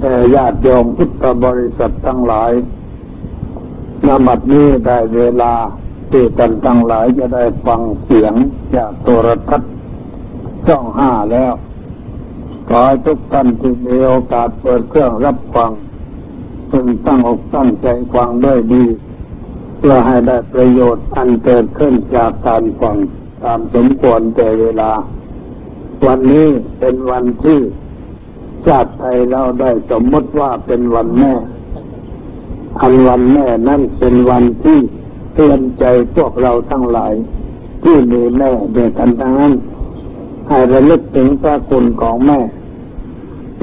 แต่ญาติโยมพุทธบริษัททั้งหลายนบัดนี้ได้เวลาที่กันทั้งหลายจะได้ฟังเสียงจากโทรทัศน์ช่องห้าแล้ว ขอให้ทุกท่านที่มีโอกาสเปิดเครื่องรับฟังพึงตั้งอกตั้งใจฟังด้วยดี เพื่อให้ได้ประโยชน์อันเกิดขึ้นจากการฟังตามสมควรแต่เวลา วันนี้เป็นวันที่ ชาติไทยเราได้สมมติว่าเป็นวันแม่ อันวันแม่นั่นเป็นวันที่เตือนใจพวกเราทั้งหลาย ที่มีแม่เด็กกันทั้งนั้นให้ระลึกถึงพระคุณของแม่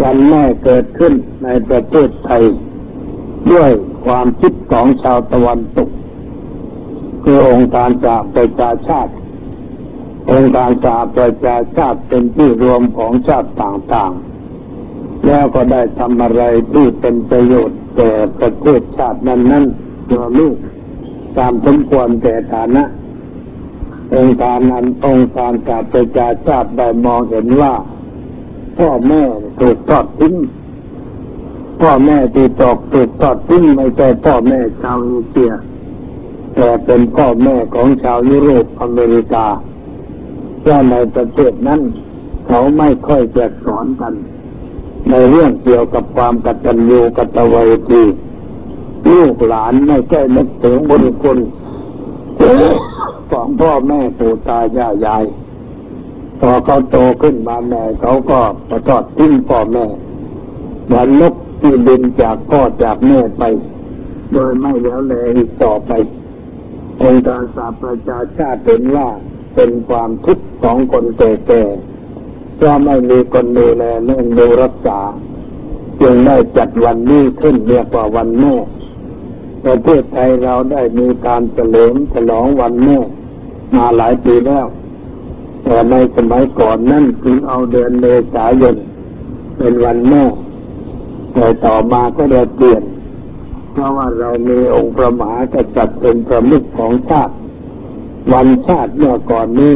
วันแม่เกิดขึ้นในประเทศไทย ด้วยความคิดของชาวตะวันตก คือองค์การจากประชาชาติ องค์การจากประชาชาติเป็นที่รวมของชาติต่างๆ แล้วก็ได้ทำอะไรที่เป็นประโยชน์แก่ประเทศชาตินั้นๆตัวลูกตามสมควรแต่ฐานะ องค์การนั้นองค์การจากประชาชาติได้มองเห็นว่า พ่อแม่ถูกทอดทิ้งพ่อแม่ที่ตกถูกทอดทิ้งไม่ใช่พ่อแม่ชาวเอเชียแต่เป็นพ่อแม่ของชาวยุโรปอเมริกาเพราะในประเทศนั้น เขาไม่ค่อยจะสอนกัน ในเรื่องเกี่ยวกับความกตัญญูกตเวทีลูกหลานไม่ใช่นึกถึงบุญคุณของพ่อแม่ปู่ตายายายพอเขาโตขึ้นมาแม่เขาก็ประทอดทิ้งพ่อแม่เหมือนนกที่บินจากพ่อจากแม่ไป โดยไม่แล้วแลอีกต่อไปองค์การสาประชาชาติเห็นว่าเป็นความทุกข์ของคนแก่ๆ เพราไม่มีคนดูแลเลี้ยงดูรักษา จึงได้จัดวันนี้ขึ้นเรียกว่าวันแม่ประเทศไทยเราได้มีการเฉลิมฉลองวันแม่มาหลายปีแล้ว แต่ในสมัยก่อนนั่นคือเอาเดือนเมษายนเป็นวันแม่แต่ต่อมาก็ได้เปลี่ยน เพราะว่าเรามีองค์พระมหากษัตริย์เป็นประมุขของชาติ วันชาติเมื่อก่อนนี้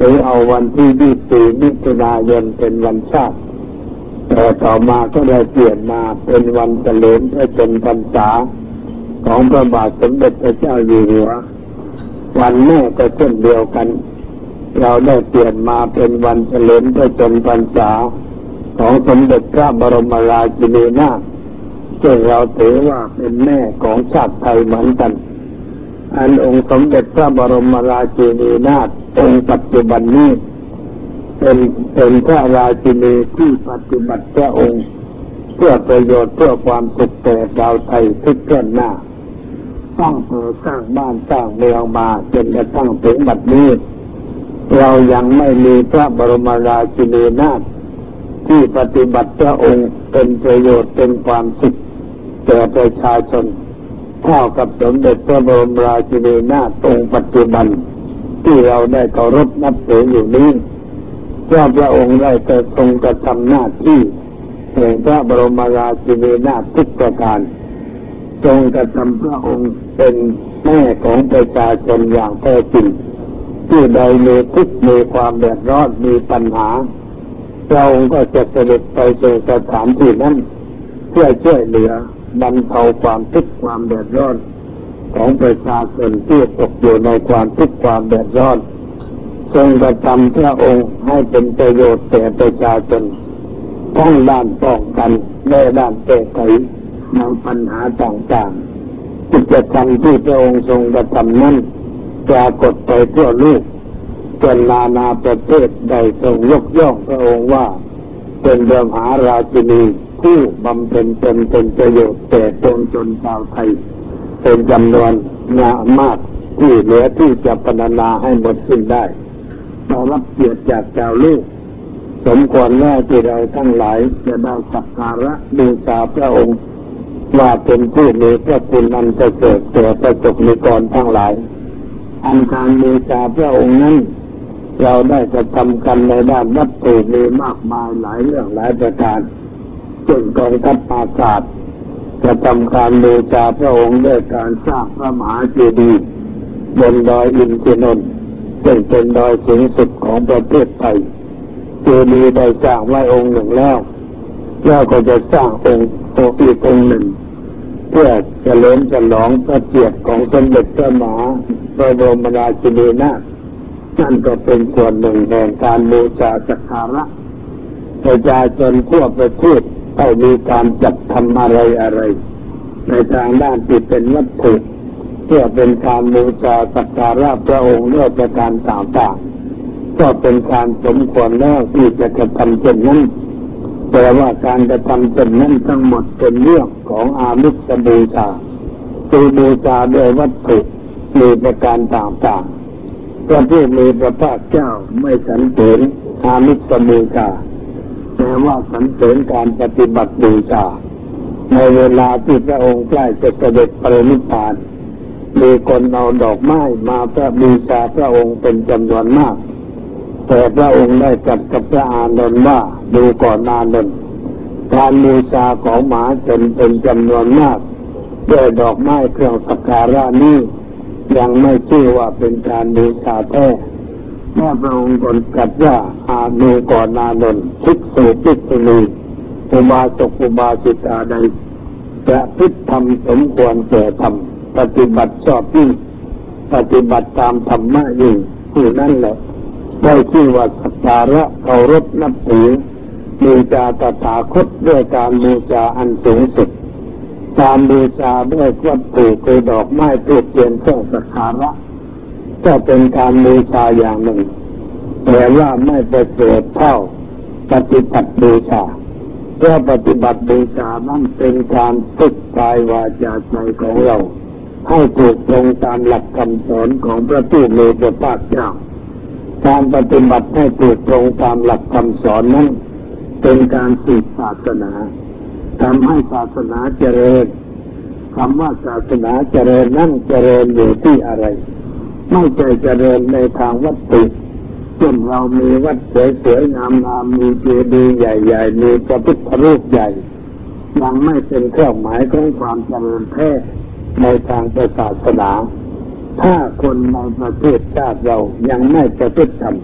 หรือเอาวันที่ยี่สี่มิถุนายนเป็นวันชาติ แต่ต่อมาก็ได้เปลี่ยนมาเป็นวันเฉลิมพระชนพรรษาของพระบาทสมเด็จพระเจ้าอยู่หัว วันแม่ก็เช่นเดียวกัน เราได้เปลี่ยนมาเป็นวันเฉลิมพระชนพรรษาของสมเด็จพระบรมราชินีนาถซึ่งเราถือว่าเป็นแม่ของชาติไทยเหมือนกัน อันองค์สมเด็จพระบรมราชินีนาถ องค์ปัจจุบันนี้เป็นเป็นพระราชินีที่ปฏิบัติพระองค์เพื่อประโยชน์เพื่อความสุขแก่ชาวไทยทุกเพื่อนหน้าตั้งเพื่อสร้างบ้านสร้างเมืองมาจนกระทั่งถึงบัดนี้ เรายังไม่มีพระบรมราชินีนาถที่ปฏิบัติพระองค์เป็นประโยชน์เป็นความสุขแก่ประชาชนเท่ากับสมเด็จพระบรมราชินีนาถองค์ปัจจุบัน ที่เราได้เคารพนับถืออยู่นี้เพราะพระองค์ได้กระทรงกระทำหน้าที่แห่งพระบรมราชินีนาถทุกประการทรงกระทำพระองค์เป็นแม่ของประชาชนอย่างแท้จริงที่ใดมีทุกข์มีความเดือดร้อนมีปัญหาเราก็จะเสด็จไปสู่สถานที่นั้น เพื่อช่วยเหลือบรรเทาความทุกข์ความเดือดร้อน ของประชาชนที่ตกอยู่ในความทุกข์ความเดือดร้อน ทรงกระทำพระองค์ให้เป็นประโยชน์แก่ประชาชนทั้งด้านป้องกันและด้านแก้ไขในปัญหาต่างๆกิจกรรมที่พระองค์ทรงกระทำนั้นปรากฏไปทั่วโลกจนนานาประเทศได้ทรงยกย่องพระองค์ว่า เป็นเดิมหาราชินีผู้บำเพ็ญเป็นเป็นประโยชน์แก่ตนจนชาวไทย เป็นจำนวนงามากที่เหลือที่จะพรรณนาให้หมดสิ้นได้เรารับเกียรติจากชาลูก สมควรว่ที่เราทั้งหลายจะได้สักการะบูชาพระองค์ ว่าเป็นผู้มีพระคุณอันจะเกิดแก่ประสบนิกรทั้งหลาย อันการบูชาพระองค์นั้น เราได้จะทำกันในด้านวัตถุมีมากมายหลายเรื่องหลายประการเช่นกองทัพอากาศ จะทำการบูชาพระองค์ด้วยการสร้างพระมหาเจดีย์บนดอยอินทนนท์ซึ่งเป็นดอยสูงสุดของประเทศไทยเจดีย์ได้สร้างไว้องค์หนึ่งแล้วแล้วก็จะสร้างองค์โตอีกองค์หนึ่ง เพื่อจะเลิมฉลองพระเกียรติของสมเด็จพระมหาพระบรมราชินีนาถนั่นก็เป็นส่วนหนึ่งแห่งการบูชาสักการะประชาชนทั่วประเทศ ได้มีการจัดทำอะไรอะไร ในทางด้านที่เป็นวัตถุเพื่อเป็นการบูชาสักการะพระองค์ด้วยประการต่างๆก็เป็นการสมควรแล้วที่จะกระทำเช่นนั้นแต่ว่าการกระทำเช่นนั้นทั้งหมดเป็นเรื่องของอามิสบูชาคือบูชาด้วยวัตถุมีประการต่างๆพระผู้มีพระภาคเจ้าไม่สันเสริญอามิสบูชา แต่ว่าสันเสริญการปฏิบัติบูชาในเวลาที่พระองค์ใกล้จะเสด็จปรินิพพาน มีคนเอาดอกไม้มาพระบูชาพระองค์เป็นจำนวนมาก แต่พระองค์ได้จัดกับพระอานนท์ว่าดูก่อนอานนท์การบูชาของหมาชนเป็นจำนวนมากด้วยดอกไม้เครื่องสักการะนี้ยังไม่ชื่อว่าเป็นการบูชาแท้ แม่พระองค์ก่อนกัดว่าอาดูก่อนนานนท์คิสูพิสุนีอุบาสกอุบาสิกาใดจะพิษทำสมควรแก่ทำปฏิบัติชอบยิ่งปฏิบัติตามธรรมะยิ่งผู้นั่นแหละได้ชื่อว่าสักการะเคารพนับถือบูชาตถาคตด้วยการบูชาอันสูงสุดการบูชาด้วยวัตถุคือดอกไม้ทูบเทียนเครื่องสักการะ ก็เป็นการบูชาอย่างหนึ่ง แต่ว่าไม่ประเสริฐเท่าปฏิบัติบูชาเพราะปฏิบัติบูชานั้นเป็นการฝึกกายวาจาใจของเรา ให้ถูกตรงตามหลักคำสอนของพระผู้มีพระภาคเจ้าการปฏิบัติให้ถูกตรงตามหลักคำสอนนั้น เป็นการสืบศาสนาทำให้ศาสนาเจริญคำว่าศาสนาเจริญนั่นเจริญอยู่ที่อะไร ไม่ใช่เจริญในทางวัตถุเช่นเรามีวัดสวยๆงามๆมีเจดีย์ใหญ่ๆมีพระพุทธรูปใหญ่ ยังไม่เป็นเครื่องหมายของความเจริญแท้ในทางศาสนาถ้าคนในประเทศชาติเรายังไม่ประพฤติธรรม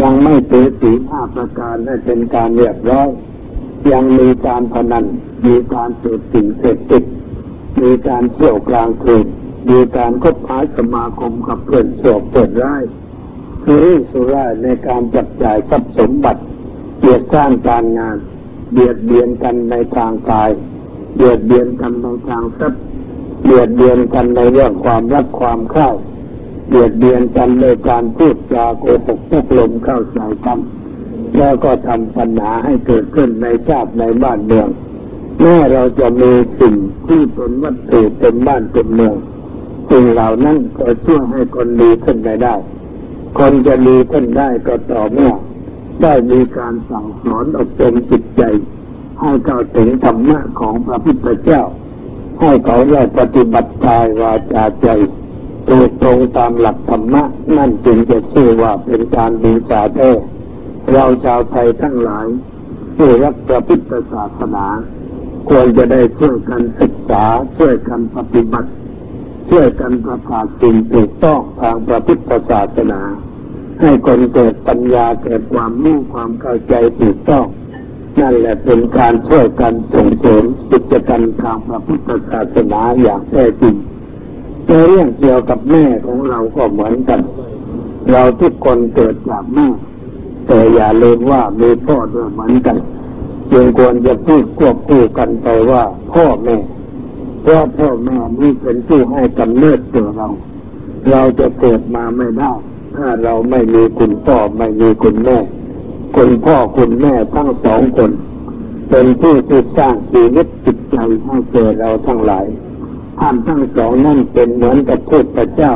ยังไม่ถือศีลห้าประการให้เป็นการเรียบร้อยยังมีการพนัน มีการเสพสิ่งเสพติดมีการเที่ยวกลางคืน มีการคบหาสมาคมกับเพื่อนสอบเพื่อนร้ายคือรื่สุร่ายในการจับจ่ายทรัพย์สมบัติเบียดสร้างการงาน เบียดเบียนกันในทางกาย เบียดเบียนกันในทางทรัพย์เบียดเบียนกันในเรื่องความรักความเข้าเบียดเบียนกันในการพูดจาโกหกพกลมเข้าใส่กันแล้วก็ทำปัญหาให้เกิดขึ้นในชาติในบ้านเมืองแม้เราจะมีสิ่งที่เป็นวัตถุเป็นบ้านเป็นเมือง สิ่งเหล่านั้นก็ช่วยให้คนดีขึ้นไปได้ คนจะดีขึ้นได้ก็ต่อเมื่อได้มีการสั่งสอนอบรมจิตใจ ให้เข้าถึงธรรมะของพระพุทธเจ้า ให้เขาได้ปฏิบัติกายวาจาใจถูกตรงตามหลักธรรมะ นั่นจึงจะชื่อว่าเป็นการดีชาแท้เราชาวไทยทั้งหลายผู้รักพระพุทธศาสนา ควรจะได้ช่วยกันศึกษาช่วยกันปฏิบัติ ช่วยกันประกาศสิ่งถูกต้องทางพระพุทธศาสนา ให้คนเกิดปัญญาเกิดความรู้ความเข้าใจถูกต้อง นั่นแหละเป็นการช่วยกันส่งเสริมกิจกรรมทางพระพุทธศาสนาอย่างแท้จริงในเรื่องเกี่ยวกับแม่ของเราก็เหมือนกัน เราทุกคนเกิดจากแม่แต่อย่าลืมว่ามีพ่อด้วยเหมือนกันจึงควรจะพูดควบคู่กันไปว่าพ่อแม่ เพราะพ่อแม่นี่เป็นผู้ให้กำเนิดตัวเรา เราจะเกิดมาไม่ได้ถ้าเราไม่มีคุณพ่อไม่มีคุณแม่ คุณพ่อคุณแม่ทั้งสองคน เป็นผู้ที่สร้างชีวิตจิตใจให้เกิดเราทั้งหลายท่านทั้งสองนั่นเป็นเหมือนกับพุทธเจ้า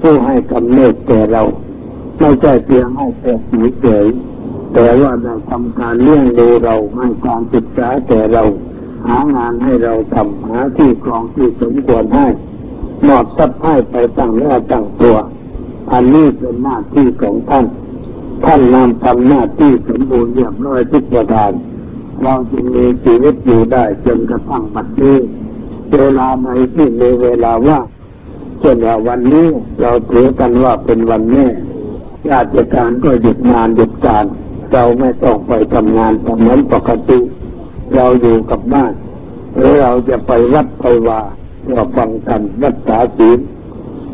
ผู้ให้กำเนิดแก่เรา ไม่ใช่เพียงให้แก่สีเฉยแต่ว่าได้ทำการเลี้ยงดูเราให้การศึกษาแก่เรา หางานให้เราทำหาที่ครองที่สมควรให้มอบทรัพย์ให้ไปตั้งเนื้อตั้งตัว อันนี้เป็นหน้าที่ของท่าน ท่านนำทำหน้าที่สมบูรณ์เรียบร้อยทุกประการเราจึงมีชีวิตอยู่ได้จนกระทั่งบัดนี้เวลาไหนที่มีเวลาว่างเช่นว่าวันนี้เราถือกันว่าเป็นวันแม่ราชการก็หยุดงานหยุดการ เราไม่ต้องไปทำงานเหมือนปกติ เราอยู่กับบ้านหรือเราจะไปวัดไปว่าเพื่อฟังธรรมรักษาศีล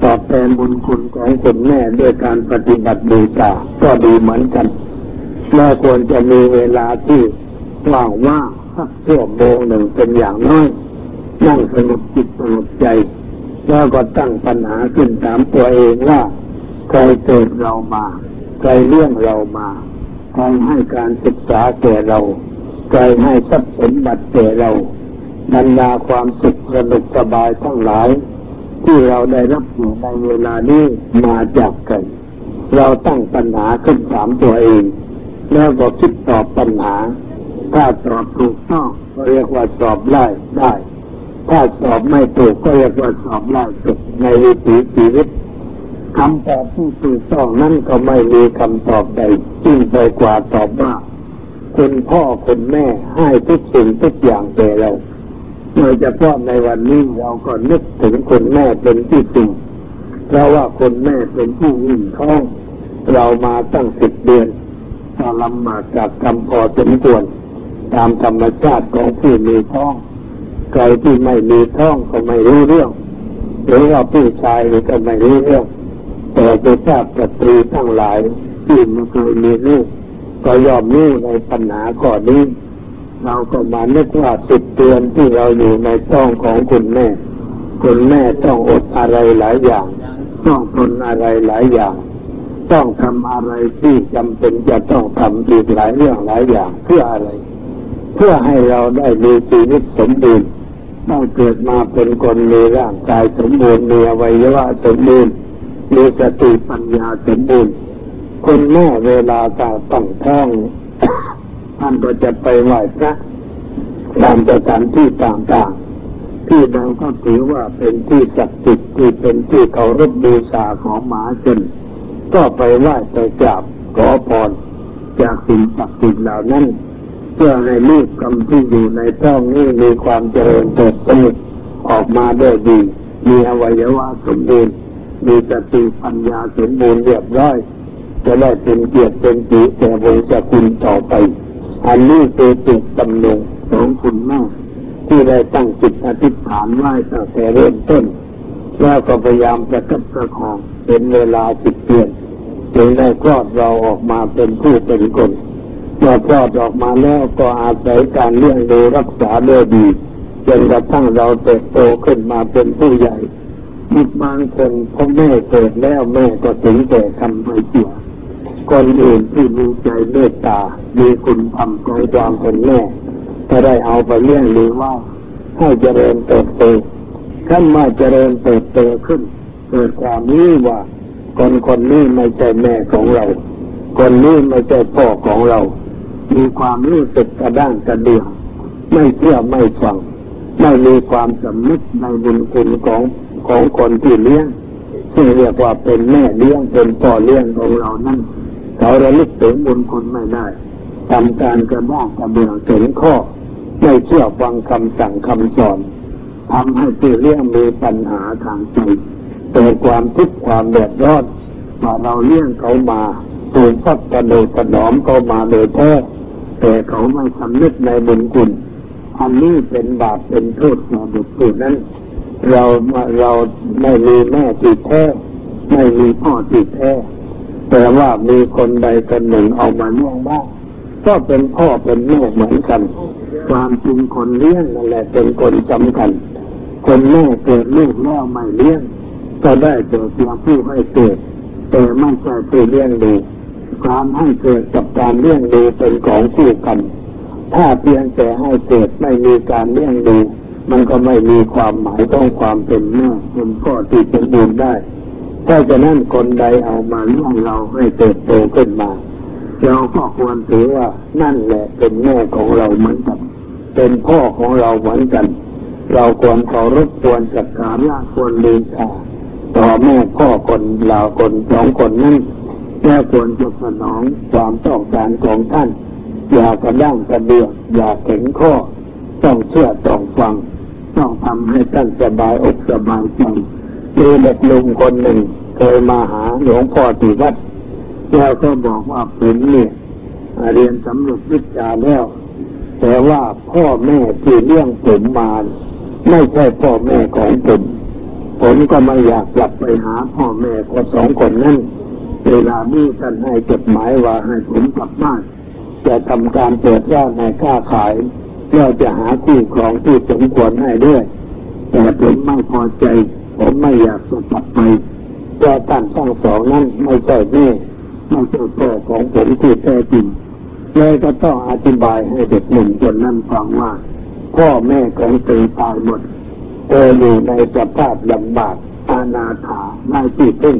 ตอบแทนบุญคุณของคุณแม่ด้วยการปฏิบัติบูชาก็ดีเหมือนกันและควรจะมีเวลาที่ว่างว่างสักชั่วโมงหนึ่งเป็นอย่างน้อย นั่งสงบจิตสงบใจ แล้วก็ตั้งปัญหาขึ้นถามตัวเองว่าใครเกิดเรามา ใครเลี้ยงเรามา ใครให้การศึกษาแก่เรา ใครให้ทรัพย์สมบัติแก่เราบรรดาความสุขสนุกสบายทั้งหลาย ที่เราได้รับอยู่ในเวลานี้มาจากใครเราตั้งปัญหาขึ้นถามตัวเอง แล้วก็คิดตอบปัญหา ถ้าตอบถูกต้องก็เรียกว่าสอบไล่ได้ ถ้าสอบไม่ถูกก็เรียกว่าสอบไล่ตกในวิถีชีวิตคำตอบที่ถูกต้องนั้นก็ไม่มีคำตอบใดยิ่งไปกว่าตอบว่า คุณพ่อคุณแม่ให้ทุกสิ่งทุกอย่างแก่เราโดยเฉพาะในวันนี้เราก็นึกถึงคุณแม่เป็นที่จริงเพราะว่าคุณแม่เป็นผู้อิ่มท้อง เรามาตั้งสิบเดือนถ้าลำบาจากกรรมพอสมควรตามธรรมชาติของผู้มีท้องใครที่ไม่มีท้องก็ไม่รู้เรื่อง หรือว่าผู้ชายก็ไม่รู้เรื่อง แต่จะทราบสตรีทั้งหลายที่ไม่เคยมีลูก ก็ยอมรู้ในปัญหาข้อนี้ เราก็มานึกว่าสิบเดือนที่เราอยู่ในท้องของคุณแม่ คุณแม่ต้องอดอะไรหลายอย่าง ต้องทนอะไรหลายอย่าง ต้องทำอะไรที่จำเป็นจะต้องทำอีกหลายเรื่องหลายอย่างเพื่ออะไร เพื่อให้เราได้มีชีวิตสมบูรณ์ได้เกิดมาเป็นคนมีร่างกายสมบูรณ์มีอวัยวะสมบูรณ์มีสติปัญญาสมบูรณ์ คุณแม่เวลากาตั้งท้องท่านก็จะไปไหว้พระตามสถานที่ต่างๆ ที่เราก็ถือว่าเป็นที่ศักดิ์สิทธิ์ที่เป็นที่เคารพบูชาของหมาชนก็ไปไหว้ไปกราบขอพรจากสิ่งศักดิ์สิทธิ์เหล่านั้น เพื่อให้ลูกกำที่อยู่ในท้องนี้มีความเจริญเติบโตออกมาได้ดี มีอวัยวะสมบูรณ์มีสติปัญญาสมบูรณ์เรียบร้อย จะได้เป็นเกียรติเป็นสีแก่วงศกุลต่อไป อันนี้คือจุดตำหนงของคุณแม่ที่ได้ตั้งจิตอธิษฐานไหว้ตั้งแต่เริ่มต้น แล้วก็พยายามประคับประคองเป็นเวลาสิบเดือนจึงได้คลอดเราออกมาเป็นผู้เป็นคนเมื่อคลอดออกมาแล้วก็อาศัยการเลี้ยงดูรักษาด้วยดีจนกระทั่งเราเติบโตขึ้นมาเป็นผู้ใหญ่มีบางคนพ่อแม่เกิดแล้วแม่ก็ถึงแก่ทำไม่เสีย คนอื่นที่มีใจเมตตา มีคุณธรรมใจความเป็นแม่ก็ได้เอาไปเลี้ยงหรือว่าให้เจริญเติบโตขั้นมาเจริญเติบโตขึ้น เกิดความรู้ว่าคนคนนี้ไม่ใช่แม่ของเรา คนนี้ไม่ใช่พ่อของเรา มีความรู้สึกกระด้างกระเดื่องไม่เชื่อไม่ฟัง ไม่มีความสำนึกในบุญคุณของของคนที่เลี้ยงที่เรียกว่าเป็นแม่เลี้ยงเป็นพ่อเลี้ยงของเรานั่น เขาระลึกถึงบุญคุณไม่ได้ทำการกระด้างกระเดื่องถึงข้อไม่เชื่อฟังคำสั่งคำสอนทำให้ผู้เลี้ยงมีปัญหาทางใจเกิดความทุกข์ความเดือดร้อนว่าเราเลี้ยงเขามาถูกพักกระโดดกระหนอมเขามาโดยแท้แต่เขาไม่สำนึกในบุญคุณอันนี้เป็นบาปเป็นโทษของบุตรผู้นั้น เราเราไม่มีแม่ที่แท้ไม่มีพ่อที่แท้ แต่ว่ามีคนใดคนหนึ่งเอามาเลี้ยงบ้างก็เป็นพ่อเป็นแม่เหมือนกัน ความจริงคนเลี้ยงนั่นแหละเป็นคนสำคัญ คนแม่เกิดลูกแล้วไม่เลี้ยง ก็ได้แต่เพียงผู้ให้เกิด แต่ไม่ใช่ผู้เลี้ยงดูการให้เกิดกับการเลี้ยงดูเป็นของคู่กัน ถ้าเพียงแต่ให้เกิดไม่มีการเลี้ยงดู มันก็ไม่มีความหมายต้องความเป็นแม่เป็นพ่อที่สมบูรณ์ได้ เพราะฉะนั้นคนใดเอามาเลี้ยงเราให้เติบโตขึ้นมาเราก็ควรถือว่านั่นแหละเป็นแม่ของเราเหมือนกัน เป็นพ่อของเราเหมือนกัน เราควรเคารพควรจัดการละควรเลืมชาต่อแม่พ่อคนเราคนสองคนนั้นแล้วควรจะสนองความต้องการของท่าน อย่ากระด้างกระเดือกอย่าแข็งข้อ ต้องเชื่อต้องฟัง ต้องทำให้ท่านสบายอกสบายใจ มีเด็กลุงคนหนึ่งเคยมาหาหลวงพ่อที่วัดแล้วก็บอกว่าผมเนี่ยเรียนสำเร็จวิชาแล้ว แต่ว่าพ่อแม่ที่เลี้ยงผมมาไม่ใช่พ่อแม่ของผมผมก็ไม่อยากกลับไปหาพ่อแม่คนสองคนนั้นเวลานี้ท่านให้จดหมายว่าให้ผมกลับบ้านจะทำการเปิดร้านในค้าขายเราจะหาคู่ครองที่สมควรให้ด้วย แต่ผมไม่พอใจ ผมไม่อยากจะกลับไปเพราะท่านทั้งสองนั้นไม่ใช่แม่ไม่ใช่พ่อของผมที่แท้จริงเลยก็ต้องอธิบายให้เด็กหนุ่มคนนั้นฟังว่าพ่อแม่ของเธอตายหมดเธออยู่ในสภาพลำบากอาณาถาไม่ที่พึ่ง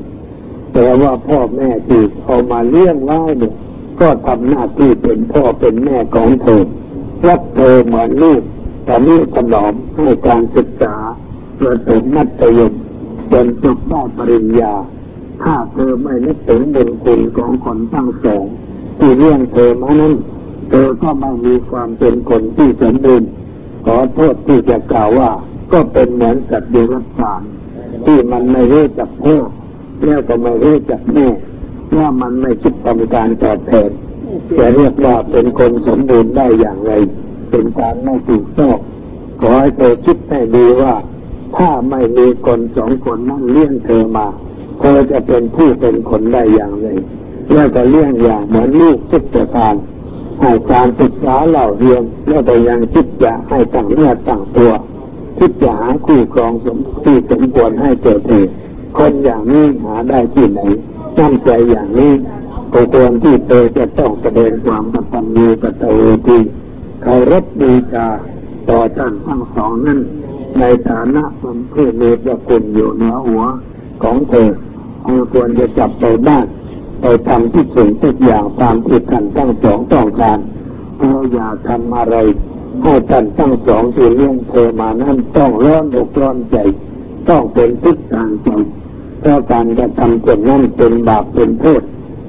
แต่ว่าพ่อแม่ที่เอามาเลี้ยงไว้เนี่ยก็ทำหน้าที่เป็นพ่อเป็นแม่ของเธอรับเธอเหมือนลูกแต่นี่ถนอมให้การศึกษา ประถมมัธยมจนจบได้ปริญญา ถ้าเธอไม่นึกถึงบุญคุณของคนทั้งสองที่เลี้ยงเธอมานั้น เธอก็ไม่มีความเป็นคนที่สมบูรณ์ขอโทษที่จะกล่าวว่า ก็เป็นเหมือนสัตว์เดรัจฉานที่มันไม่รู้จักพ่อแล้วก็ไม่รู้จักแม่ว่ามันไม่คิดทำการตอบแทนจะเรียกว่าเป็นคนสมบูรณ์ได้อย่างไร เป็นการไม่ถูกต้องขอให้เธอคิดให้ดีว่า ถ้าไม่มีคนสองคนนั่นเลี้ยงเธอมา เธอจะเป็นผู้เป็นคนได้อย่างไรแล้วก็เลี้ยงอย่างเหมือนลูกทุกประการให้การศึกษาเหล่าเรียนแล้วก็ยังคิดจะให้ต่างเนื้อต่างตัวคิดจะหาคู่ครองสมที่สมควรให้เกิดเหตุคนอย่างนี้หาได้ที่ไหนน้ำใจอย่างนี้ก็ควรที่เธอจะต้องแสดงความกตัญญูกตเวทีเคารพบูชาต่อท่านทั้งสองนั้น ในฐานะเป็นผู้มีพระคุณอยู่เหนือหัวของเธอเธอควรจะจับไปบ้านไปทำที่สิ่งทุกอย่างตามที่ท่านทั้งสองต้องการเธออย่าทำอะไรให้ท่านทั้งสองที่เลี้ยงเธอมานั้นต้องร้อนอกร้อนใจ ต้องเป็นทุกทางใจเพราะการกระทำเช่นนั้นเป็นบาปเป็นโทษ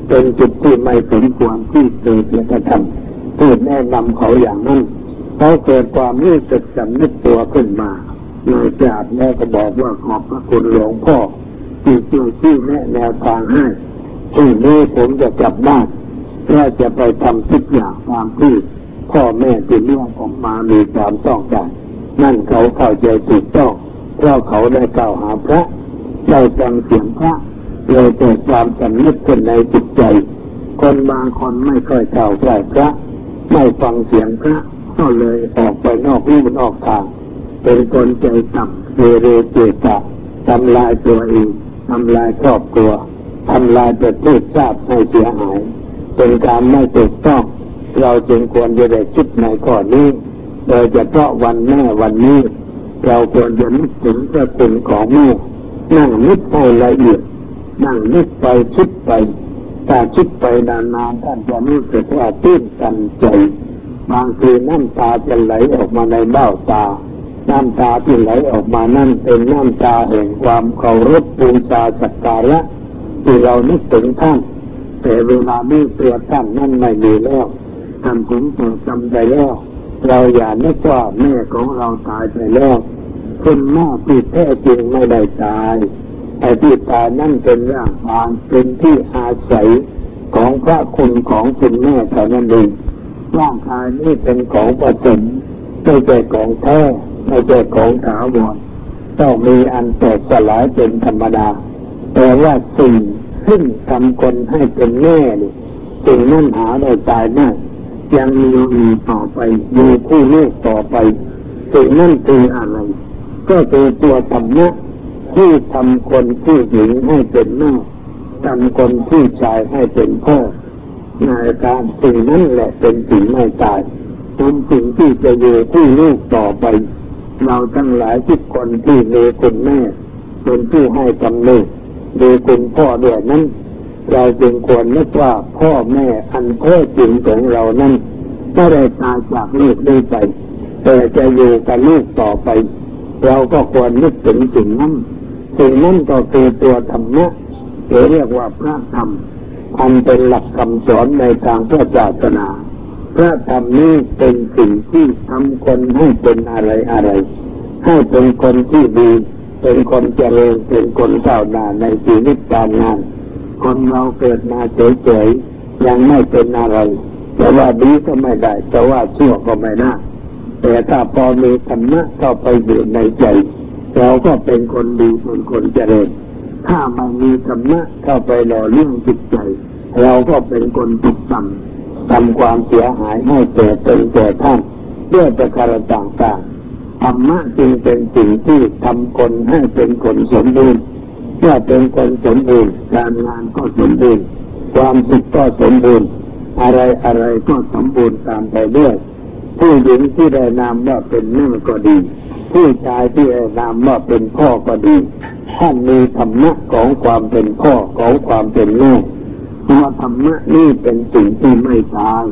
เป็นจุดที่ไม่สมควรที่เกิดและกระทำพูดแนะนำเขาอย่างนั้น เขาเกิดความรู้สึกสำนึกตัวขึ้นมาเลยจากแม่ก็บอกว่าขอบพระคุณหลวงพ่อที่ช่วยที่แนะแนวทางให้ที่นี้ผมจะกลับบ้านเพื่อจะไปทำทุกอย่างตามที่พ่อแม่ที่เลี้ยงผมมามีความต้องการนั่นเขาเข้าใจถูกต้องเพราะเขาได้กล่าวหาพระได้ฟังเสียงพระเลยเกิดความสำนึกขึ้นในจิตใจ คนบางคนไม่ค่อยเข้าใกล้พระไม่ฟังเสียงพระ ก็เลยออกไปนอกรูนอกทาง เป็นคนใจต่ำเรเรเจตะทำลายตัวเองทำลายครอบครัวทำลายประเทศชาติให้เสียหาย เป็นการไม่ถูกต้องเราจึงควรจะได้คิดในข้อนี้โดยจะเพาะวันแม่วันนี้ เราควรจะนึกถึงพระคุณของแม่นั่งนึกให้ละเอียดนั่งนึกไปคิดไปถ้าคิดไปนานๆท่านจะรู้สึกว่าตื้นตันใจ บางทีน้ำตาจะไหลออกมาในเบ้าตา น้ำตาที่ไหลออกมานั่นเป็นน้ำตาแห่งความเคารพบูชาสักการะที่เรานึกถึงท่าน แต่เวลานี้ตัวท่านนั่นไม่มีแล้วท่านผมจงจำใจแล้ว เราอย่านึกว่าแม่ของเราตายไปแล้วคุณแม่ที่แท้จริงไม่ได้ตายไอ้ที่ตายนั่นเป็นร่างกายเป็นที่อาศัยของพระคุณของคุณแม่เท่านั้นเอง ร่างกายนี้เป็นของประสมไม่ใช่ของแท้ไม่ใช่ของถาวรต้องมีอันแตกสลายเป็นธรรมดา แต่ว่าสิ่งซึ่งทำคนให้เป็นแม่นี่สิ่งนั้นหาได้ตายได้ยังมีอยู่ต่อไปมีผู้ลูกต่อไปสิ่งนั้นคืออะไร ก็คือตัวธรรมะที่ทำคนผู้หญิงให้เป็นแม่ทำคนผู้ชายให้เป็นพ่อ ในการสิ่งนั้นแหละเป็นสิ่งไม่ตายเป็นสิ่งที่จะอยู่ผู้ลูกต่อไป เราทั้งหลายทุกคนที่มีคุณแม่เป็นผู้ให้กำเนิดมีคุณพ่อด้วยนั้นเราจึงควรนึกว่าพ่อแม่อันแท้จริงของเรานั้นไม่ได้ตายจากลูกได้ไป แต่จะอยู่กับลูกต่อไป เราก็ควรนึกถึงสิ่งนั้นสิ่งนั้นก็คือตัวธรรมะหรือเรียกว่าพระธรรม อันเป็นหลักคำสอนในทางพระศาสนา พระธรรมนี้เป็นสิ่งที่ทำคนให้เป็นอะไรอะไร ให้เป็นคนที่ดี เป็นคนเจริญ เป็นคนก้าวหน้าในชีวิตการงาน คนเราเกิดมาเฉยๆ ยังไม่เป็นอะไรจะว่าดีก็ไม่ได้จะว่าชั่วก็ไม่ได้แต่ถ้าพอมีธรรมะเข้าไปอยู่ในใจ เราก็เป็นคนดี เป็นคนเจริญ ถ้าไม่มีธรรมะเข้าไปหล่อเลี้ยงจิตใจ เราก็เป็นคนตกต่ำทำความเสียหายให้แก่ตนแก่ท่านด้วยประการต่างๆธรรมะจึงเป็นสิ่งที่ทำคนให้เป็นคนสมบูรณ์เมื่อเป็นคนสมบูรณ์การงานก็สมบูรณ์ความสุขก็สมบูรณ์อะไรอะไรก็สมบูรณ์ตามไปด้วยผู้หญิงที่ได้นามว่าเป็นแม่ก็ดี ผู้ชายที่ได้นามว่าเป็นพ่อก็ดี ท่านมีธรรมะของความเป็นพ่อของความเป็นแม่เพราะธรรมะนี่เป็นสิ่งที่ไม่ตาย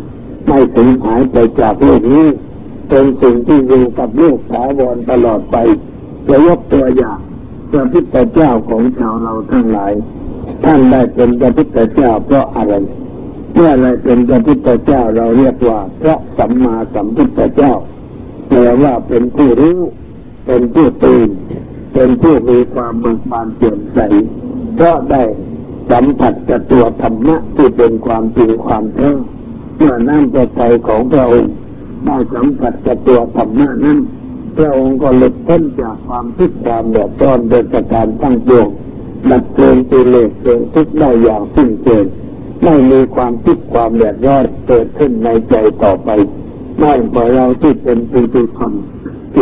ไม่ถึงหายไปจากโลกนี้ เป็นสิ่งที่อยู่กับโลกสาวรตลอดไปจะยกตัวอย่างพระพุทธเจ้าของชาวเราทั้งหลาย ท่านได้เป็นพระพุทธเจ้าเพราะอะไรเมื่ออะไรเป็นพระพุทธเจ้าเราเรียกว่าพระสัมมาสัมพุทธเจ้าแปลว่าเป็นผู้รู้ เป็นผู้ตื่น เป็นผู้มีความเบิกบานเปลี่ยนใสเพราะได้สัมผัสกับตัวธรรมะที่เป็นความจริงความแท้เมื่อน้ำพระทัยของพระองค์ได้สัมผัสกับตัวธรรมะนั้นพระองค์ก็หลุดพ้นจากความทุกข์ความเดือดร้อนโดยประการตั้งปวงดับเพลิงกิเลสเพลิงทุกข์ได้อย่างสิ้นเชิงไม่มีความทุกข์ความเดือดร้อนเกิดขึ้นในใจต่อไปไม่เมื่อเราที่เป็นผู้ทุกข์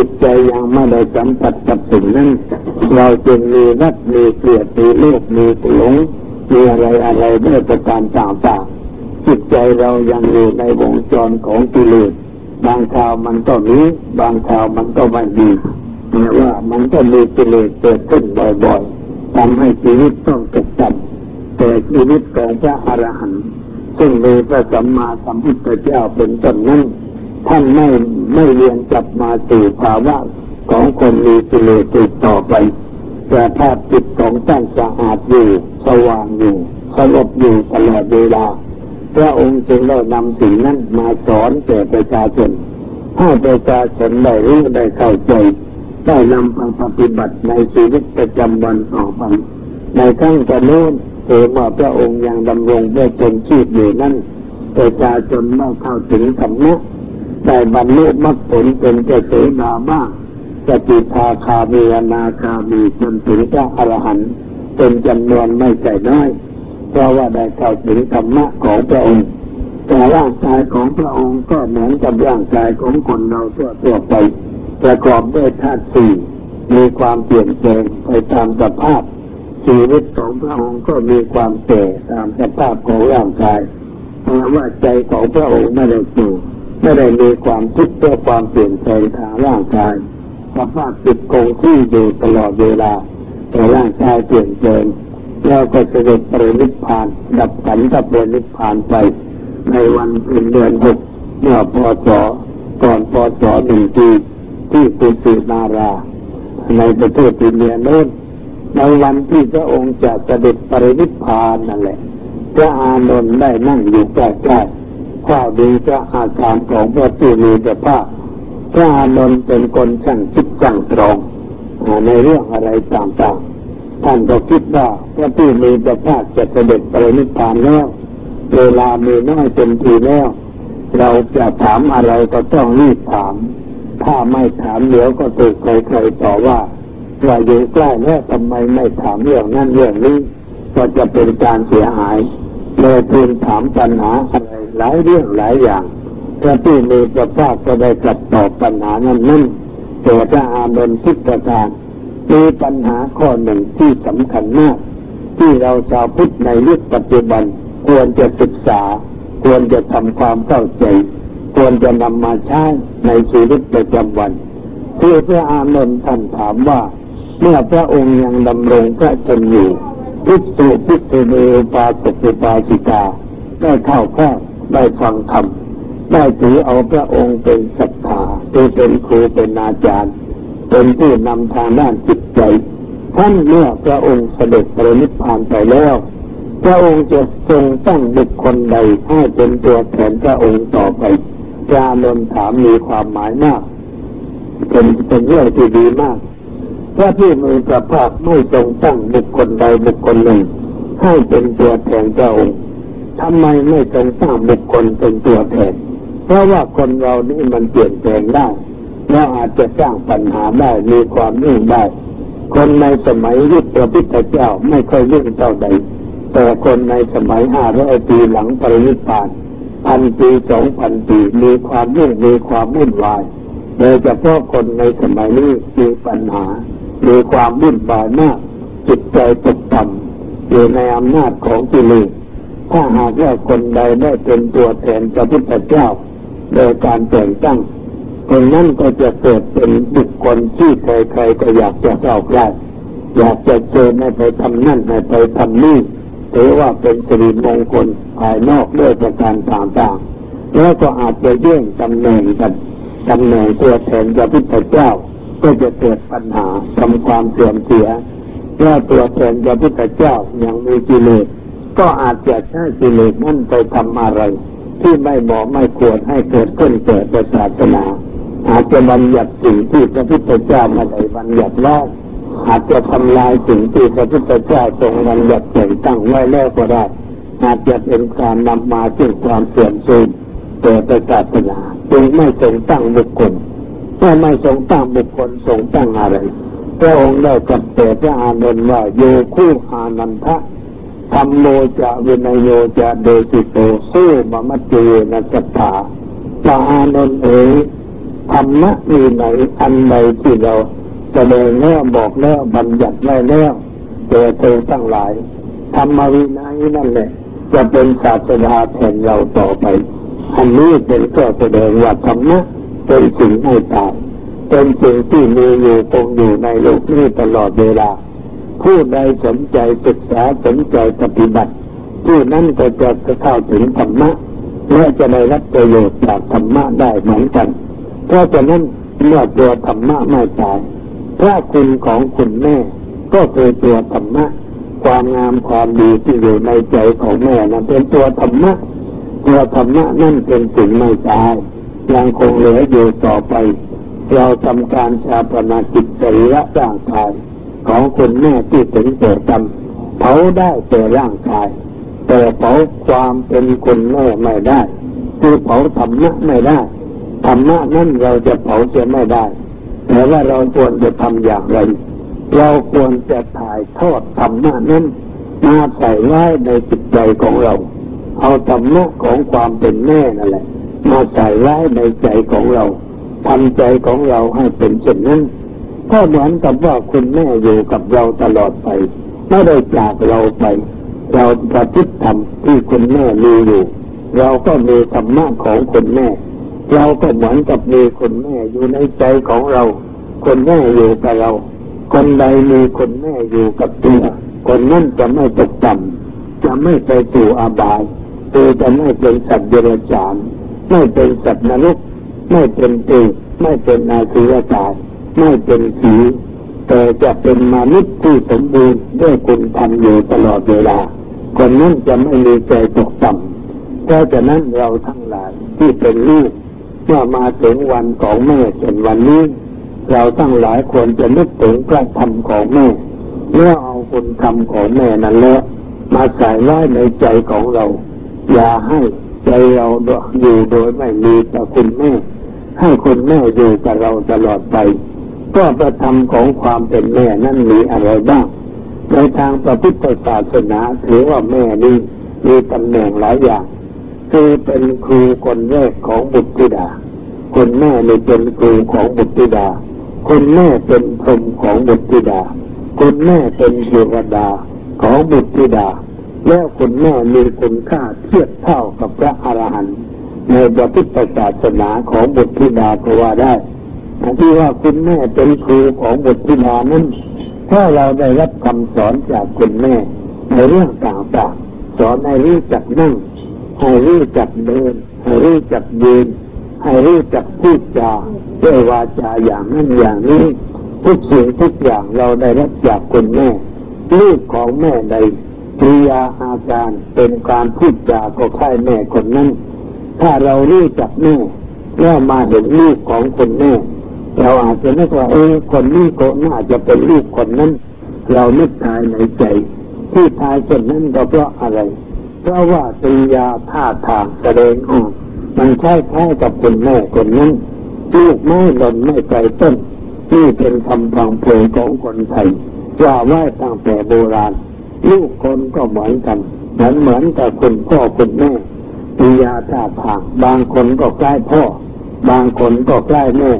จิตใจยังไม่ได้สัมผัสกับสิ่งนั้นเราจึงมีรักมีเกลียดมีโลภมีหลงมีอะไรอะไรด้วยประการต่างๆจิตใจเรายังอยู่ในวงจรของกิเลสบางคราวมันก็มีบางคราวมันก็ไม่ดีแต่ว่ามันก็มีกิเลสเกิดขึ้นบ่อยๆทำให้ชีวิตต้องตกต่ำแต่ชีวิตของพระอรหันต์ซึ่งมีพระสัมมาสัมพุทธเจ้าเป็นต้นนั้น ท่านไม่ไม่เรียนกลับมาสู่ภาวะของคนมีกิเลสติดต่อไป แต่ภาพจิตของท่านสะอาดอยู่สว่างอยู่สงบอยู่ตลอดเวลาพระองค์จึงได้นำสิ่งนั้นมาสอนแก่ประชาชนให้ประชาชนได้รู้ได้เข้าใจได้นำไปปฏิบัติในชีวิตประจำวันต่อไปในขั้งจะโน้นเอว่าพระองค์ยังดำรงได้เป็นชีพอยู่นั่นประชาชนไม่เข้าถึงธรรมะ ได้บรรลุมรรคผลเป็นเจเสนาบ้างสติทาคามีนาคามีจนถึงพระอรหันต์เป็นจำนวนไม่ใช่น้อยเพราะว่าได้เข้าถึงธรรมะของพระองค์ แต่ร่างกายของพระองค์ก็เหมือนกับร่างกายของคนเราทั่วทั่วไป ประกอบด้วยธาตุสี่มีความเปลี่ยนแปลงไปตามสภาพ ชีวิตของพระองค์ก็มีความแก่ตามสภาพของร่างกายแต่ว่าใจของพระองค์ไม่ได้สู ไม่ได้มีความทุกข์ด้วยความเปลี่ยนแปลงทางร่างกายสภาพจิตคงที่อยู่ตลอดเวลาแต่ร่างกายเปลี่ยนแปลงแล้วก็จะเด็ปรินิพพาน ดับขันกับปรินิพพานไป ในวันเป็นเดือนหกเมื่อพศก่อนพศหนึ่งปีที่ปุสินารา ในประเทศอินเดียโน้นในวันที่พระองค์จะเสด็จปรินิพพานนั่นแหละพระอานนท์ได้นั่งอยู่ใกล้ๆ ข้าดีพระอาการของพระผู้มีพระภาคพระอานนท์เป็นคนช่างคิดช่างตรองในเรื่องอะไรต่างๆ ท่านก็คิดว่าพระผู้มีพระภาคจะเสด็จไปนิพพานแล้วเวลามีน้อยเต็มทีแล้ว เราจะถามอะไรก็ต้องรีบถาม ถ้าไม่ถามเดี๋ยวก็ถูกใครๆต่อว่าว่าอยู่ใกล้แล้วทำไมไม่ถามเรื่องนั้นเรื่องนี้ ก็จะเป็นการเสียหายเลยทูลถามปัญหาอะไร หลายเรื่องหลายอย่างพระผู้มีพระภาคก็ได้ตรัสตอบปัญหานั้นนั้นแต่ถ้าอานนท์พิจารณามีปัญหาข้อหนึ่งที่สำคัญมาก ที่เราชาวพุทธในยุคปัจจุบันควรจะศึกษา ควรจะทำความเข้าใจ ควรจะนำมาใช้ในชีวิตประจำวันคือพระอานนท์ท่านถามว่า เมื่อพระองค์ยังดำรงพระชนอยู่พิสุพิสุเนปาสกิปาสิกาได้เข้าแค่ ได้ฟังธรรมได้ถือเอาพระองค์เป็นศรัทธาเป็นครูเป็นอาจารย์ เป็นผู้นำทางด้านจิตใจ ท่านเมื่อพระองค์เสด็จปรินิพพานไปแล้วพระองค์จะทรงตั้งบุคคลใดให้เป็นตัวแทนพระองค์ต่อไปจานนถามมีความหมายมาก เป็นเป็นเรื่องที่ดีมากพระที่มีพระภาคไม่ทรงตั้งบุคคลใดบุคคลหนึ่ง ให้เป็นตัวแทนพระองค์ ทำไมไม่ทรงสร้างบุคคลเป็นตัวแทน เพราะว่าคนเรานี่มันเปลี่ยนแปลงได้เราอาจจะสร้างปัญหาได้มีความยุ่งได้ คนในสมัยยุคพระพุทธเจ้าไม่ค่อยยุ่งเท่าใด แต่คนในสมัยห้าร้อยปีหลังปรินิพพานพันปีสองพันปีมีความยุ่งมีความวุ่นวายโดยเฉพาะคนในสมัยนี้มีปัญหา มีความวุ่นวายมากจิตใจตกต่ำอยู่ในอำนาจของกิเลส ถ้าหากว่าคนใดได้เป็นตัวแทนพระพุทธเจ้า โดยการแต่งตั้ง คนนั้นก็จะเกิดเป็นบุคคลที่ใครๆก็อยากจะเข้าใกล้อยากจะเจอให้ไปทำนั่นให้ไปทำนี่ถือว่าเป็นสิริมงคลภายนอกด้วยประการต่างๆ แล้วก็อาจจะแย่งตำแหน่งกันตำแหน่งตัวแทนพระพุทธเจ้า ก็จะเกิดปัญหาทำความเสื่อมเสียว่าตัวแทนพระพุทธเจ้ายังมีกิเลส ก็อาจจะใช้กิเลสนั่นไปทำอะไร ที่ไม่เหมาะไม่ควรให้เกิดขึ้นเกิดศาสนาอาจจะบัญญัติสิ่งที่พระพุทธเจ้าไม่ได้บัญญัติแล้วอาจจะทำลายสิ่งที่พระพุทธเจ้าทรงบัญญัติแต่งตั้งไว้แล้วก็ได้ อาจจะเป็นการนำมาซึ่งความเสื่อมโทรมแก่ศาสนาจึงไม่ทรงตั้งบุคคลเมื่อไม่ทรงตั้งบุคคลทรงตั้งอะไรพระองค์ได้กับแต่พระอานนท์ว่าโยคู่อานันทะ ธรรมโมจะวินโยจะเดสิโตสู้มมัจเจนะสัทธาพระอานนเอ๋ยธรรมะมีไหนอันใดที่เราแสดงแล้วบอกแล้วบัญญัติไว้แล้วแก่เธอทั้งหลายธรรมวินัยนั่นแหละ จะเป็นศาสดาแทนเราต่อไป อันนี้เป็นก็แสดงว่าธรรมะเป็นสิ่งไม่ตายเป็นสิ่งที่มีอยู่คงอยู่ในโลกนี้ตลอดเวลา ผู้ใดสนใจศึกษาสนใจปฏิบัติ ผู้นั้นก็จะเข้าถึงธรรมะและจะได้รับประโยชน์จากธรรมะได้เหมือนกัน เพราะฉะนั้นเมื่อตัวธรรมะไม่ตายพระคุณของคุณแม่ ก็คือตัวธรรมะ ความงามความดีที่อยู่ในใจของแม่นั้นเป็นตัวธรรมะตัวธรรมะนั่นเป็นสิ่งไม่ตายยังคงเหลืออยู่ต่อไป เราทำการชาปนาจิตจริยร่างกาย ของคุณแม่ที่ถึงแก่กรรมเผาได้แต่ร่างกาย แต่เผาความเป็นคุณแม่ไม่ได้คือเผาธรรมะไม่ได้ธรรมะนั่นเราจะเผาเสียไม่ได้ แต่ว่าเราควรจะทำอย่างไร เราควรจะถ่ายทอดธรรมะนั้นมาใส่ไว้ในจิตใจของเรา เอาธรรมะของความเป็นแม่นั่นแหละมาใส่ไว้ในใจของเราทำใจของเราให้เป็นเช่นนั้น ก็เหมือนกับว่าคุณแม่อยู่กับเราตลอดไปไม่ได้จากเราไป เราประพฤติธรรมที่คุณแม่มีอยู่ เราก็มีธรรมะของคุณแม่ เราก็เหมือนกับมีคนแม่อยู่ในใจของเราคนแม่อยู่กับเรา คนใดมีคนแม่อยู่กับตัวคนนั้นจะไม่ตกต่ำจะไม่ไปสู่อาบายคือจะไม่เป็นสัตว์เดรัจฉานไม่เป็นสัตว์นรกไม่เป็นเปรตไม่เป็นนาคีวตาย ไม่เป็นผีแต่จะเป็นมนุษย์ที่สมบูรณ์ด้วยคุณธรรมอยู่ตลอดเวลา คนนั้นจะไม่มีใจตกต่ำเพราะฉะนั้นเราทั้งหลายที่เป็นลูกเมื่อมาถึงวันของแม่เช่นวันนี้ เราทั้งหลายควรจะนึกถึงพระธรรมของแม่เมื่อเอาคุณธรรมของแม่นั้นแล้วมาใส่ไว้ในใจของเรา อย่าให้ใจเราอยู่โดยไม่มีแต่คุณแม่ ให้คุณแม่อยู่กับเราตลอดไป ก็ประธรรมของความเป็นแม่นั้นมีอะไรบ้าง ในทางพระพุทธศาสนาถือว่าแม่นี้มีตำแหน่งหลายอย่าง คือเป็นครูคนแรกของบุตรธิดาคุณแม่นี่เป็นครูของบุตรธิดาคุณแม่เป็นพรหมของบุตรธิดาคุณแม่เป็นเทวดาของบุตรธิดา แล้วคุณแม่มีคุณค่าเทียบเท่ากับพระอรหันต์ในบทพิศาสนาของบุตรธิดาก็ว่าได้ ที่ว่าคุณแม่เป็นครูของบุตรธิดานั้นถ้าเราได้รับคำสอนจากคุณแม่ ในเรื่องต่างๆสอนให้รู้จักนั่งให้รู้จักเดินให้รู้จักยืนให้รู้จักพูดจาด้วยวาจาอย่างนั้นอย่างนี้ทุกสิ่งทุกอย่างเราได้รับจากคุณแม่ลูกของแม่ใดปริยาอาการเป็นการพูดจาก็ค่ายแม่คนนั้น ถ้าเรารู้จักแม่แล้วมาเห็นลูกของคนแม่ เราอาจจะนึกว่าเออคนนี้ก็น่าจะเป็นลูกคนนั้น เรานึกทายในใจ ที่ทายคนนั้นก็เพราะอะไร เพราะว่าติยาท่าทางแสดงออกมันใช่แท้กับคุณแม่คนนั้นลูกไม่หล่นไม่ไกลต้นนี่เป็นคำพังเพยของคนไทยว่าไว้ตั้งแต่โบราณ ลูกคนก็เหมือนกันเหมือนเหมือนกับคุณพ่อคุณแม่ปิยาท่าทาง บางคนก็ใกล้พ่อ บางคนก็ใกล้แม่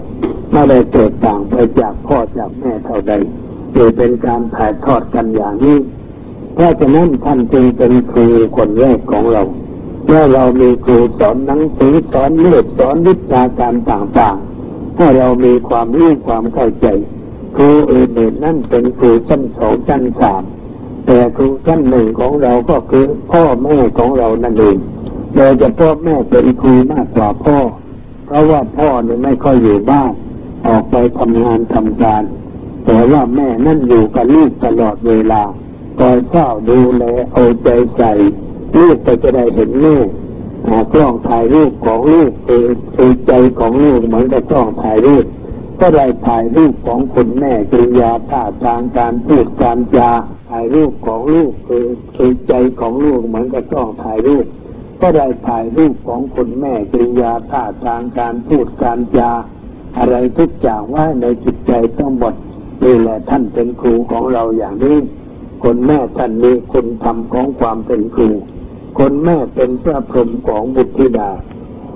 ไม่ได้เกิดต่างไปจากพ่อจากแม่เท่าใดจะเป็นการถ่ายทอดกันอย่างนี้เพราะฉะนั้นท่านจึงเป็นครูคนแรกของเราเมื่อเรามีครูสอนหนังสือสอนเลือดสอนวิชาการต่างๆให้เรามีความรู้ความเข้าใจ ครูอื่นๆนั่นเป็นครูชั้นสองชั้นสามแต่ครูชั้นหนึ่งของเราก็คือพ่อแม่ของเรานั่นเองโดยจะพ่อแม่เป็นครูมากกว่าพ่อ เพราะว่าพ่อเนี่ยไม่ค่อยอยู่บ้าน ออกไปทำงานทำการ แต่ว่าแม่นั่นอยู่กับลูกตลอดเวลาคอยเฝ้าดูแลเอาใจใส่ลูกไปจะได้เห็นแม่กล้องถ่ายรูปของลูกคือคือใจของลูกเหมือนกับกล้องถ่ายรูปก็ได้ถ่ายรูปของคุณแม่กริยาท่าทางการพูดการจาถ่ายรูปของลูกคือคือใจของลูกเหมือนกับกล้องถ่ายรูปก็ได้ถ่ายรูปของคุณแม่กริยาท่าทางการพูดการจา อะไรทุกอย่างไว้ในจิตใจทั้งหมดนี่แหละท่านเป็นครูของเราอย่างนี้คนแม่ท่านมีคุณธรรมของความเป็นครู คนแม่เป็นพระพรหมของบุตรธิดา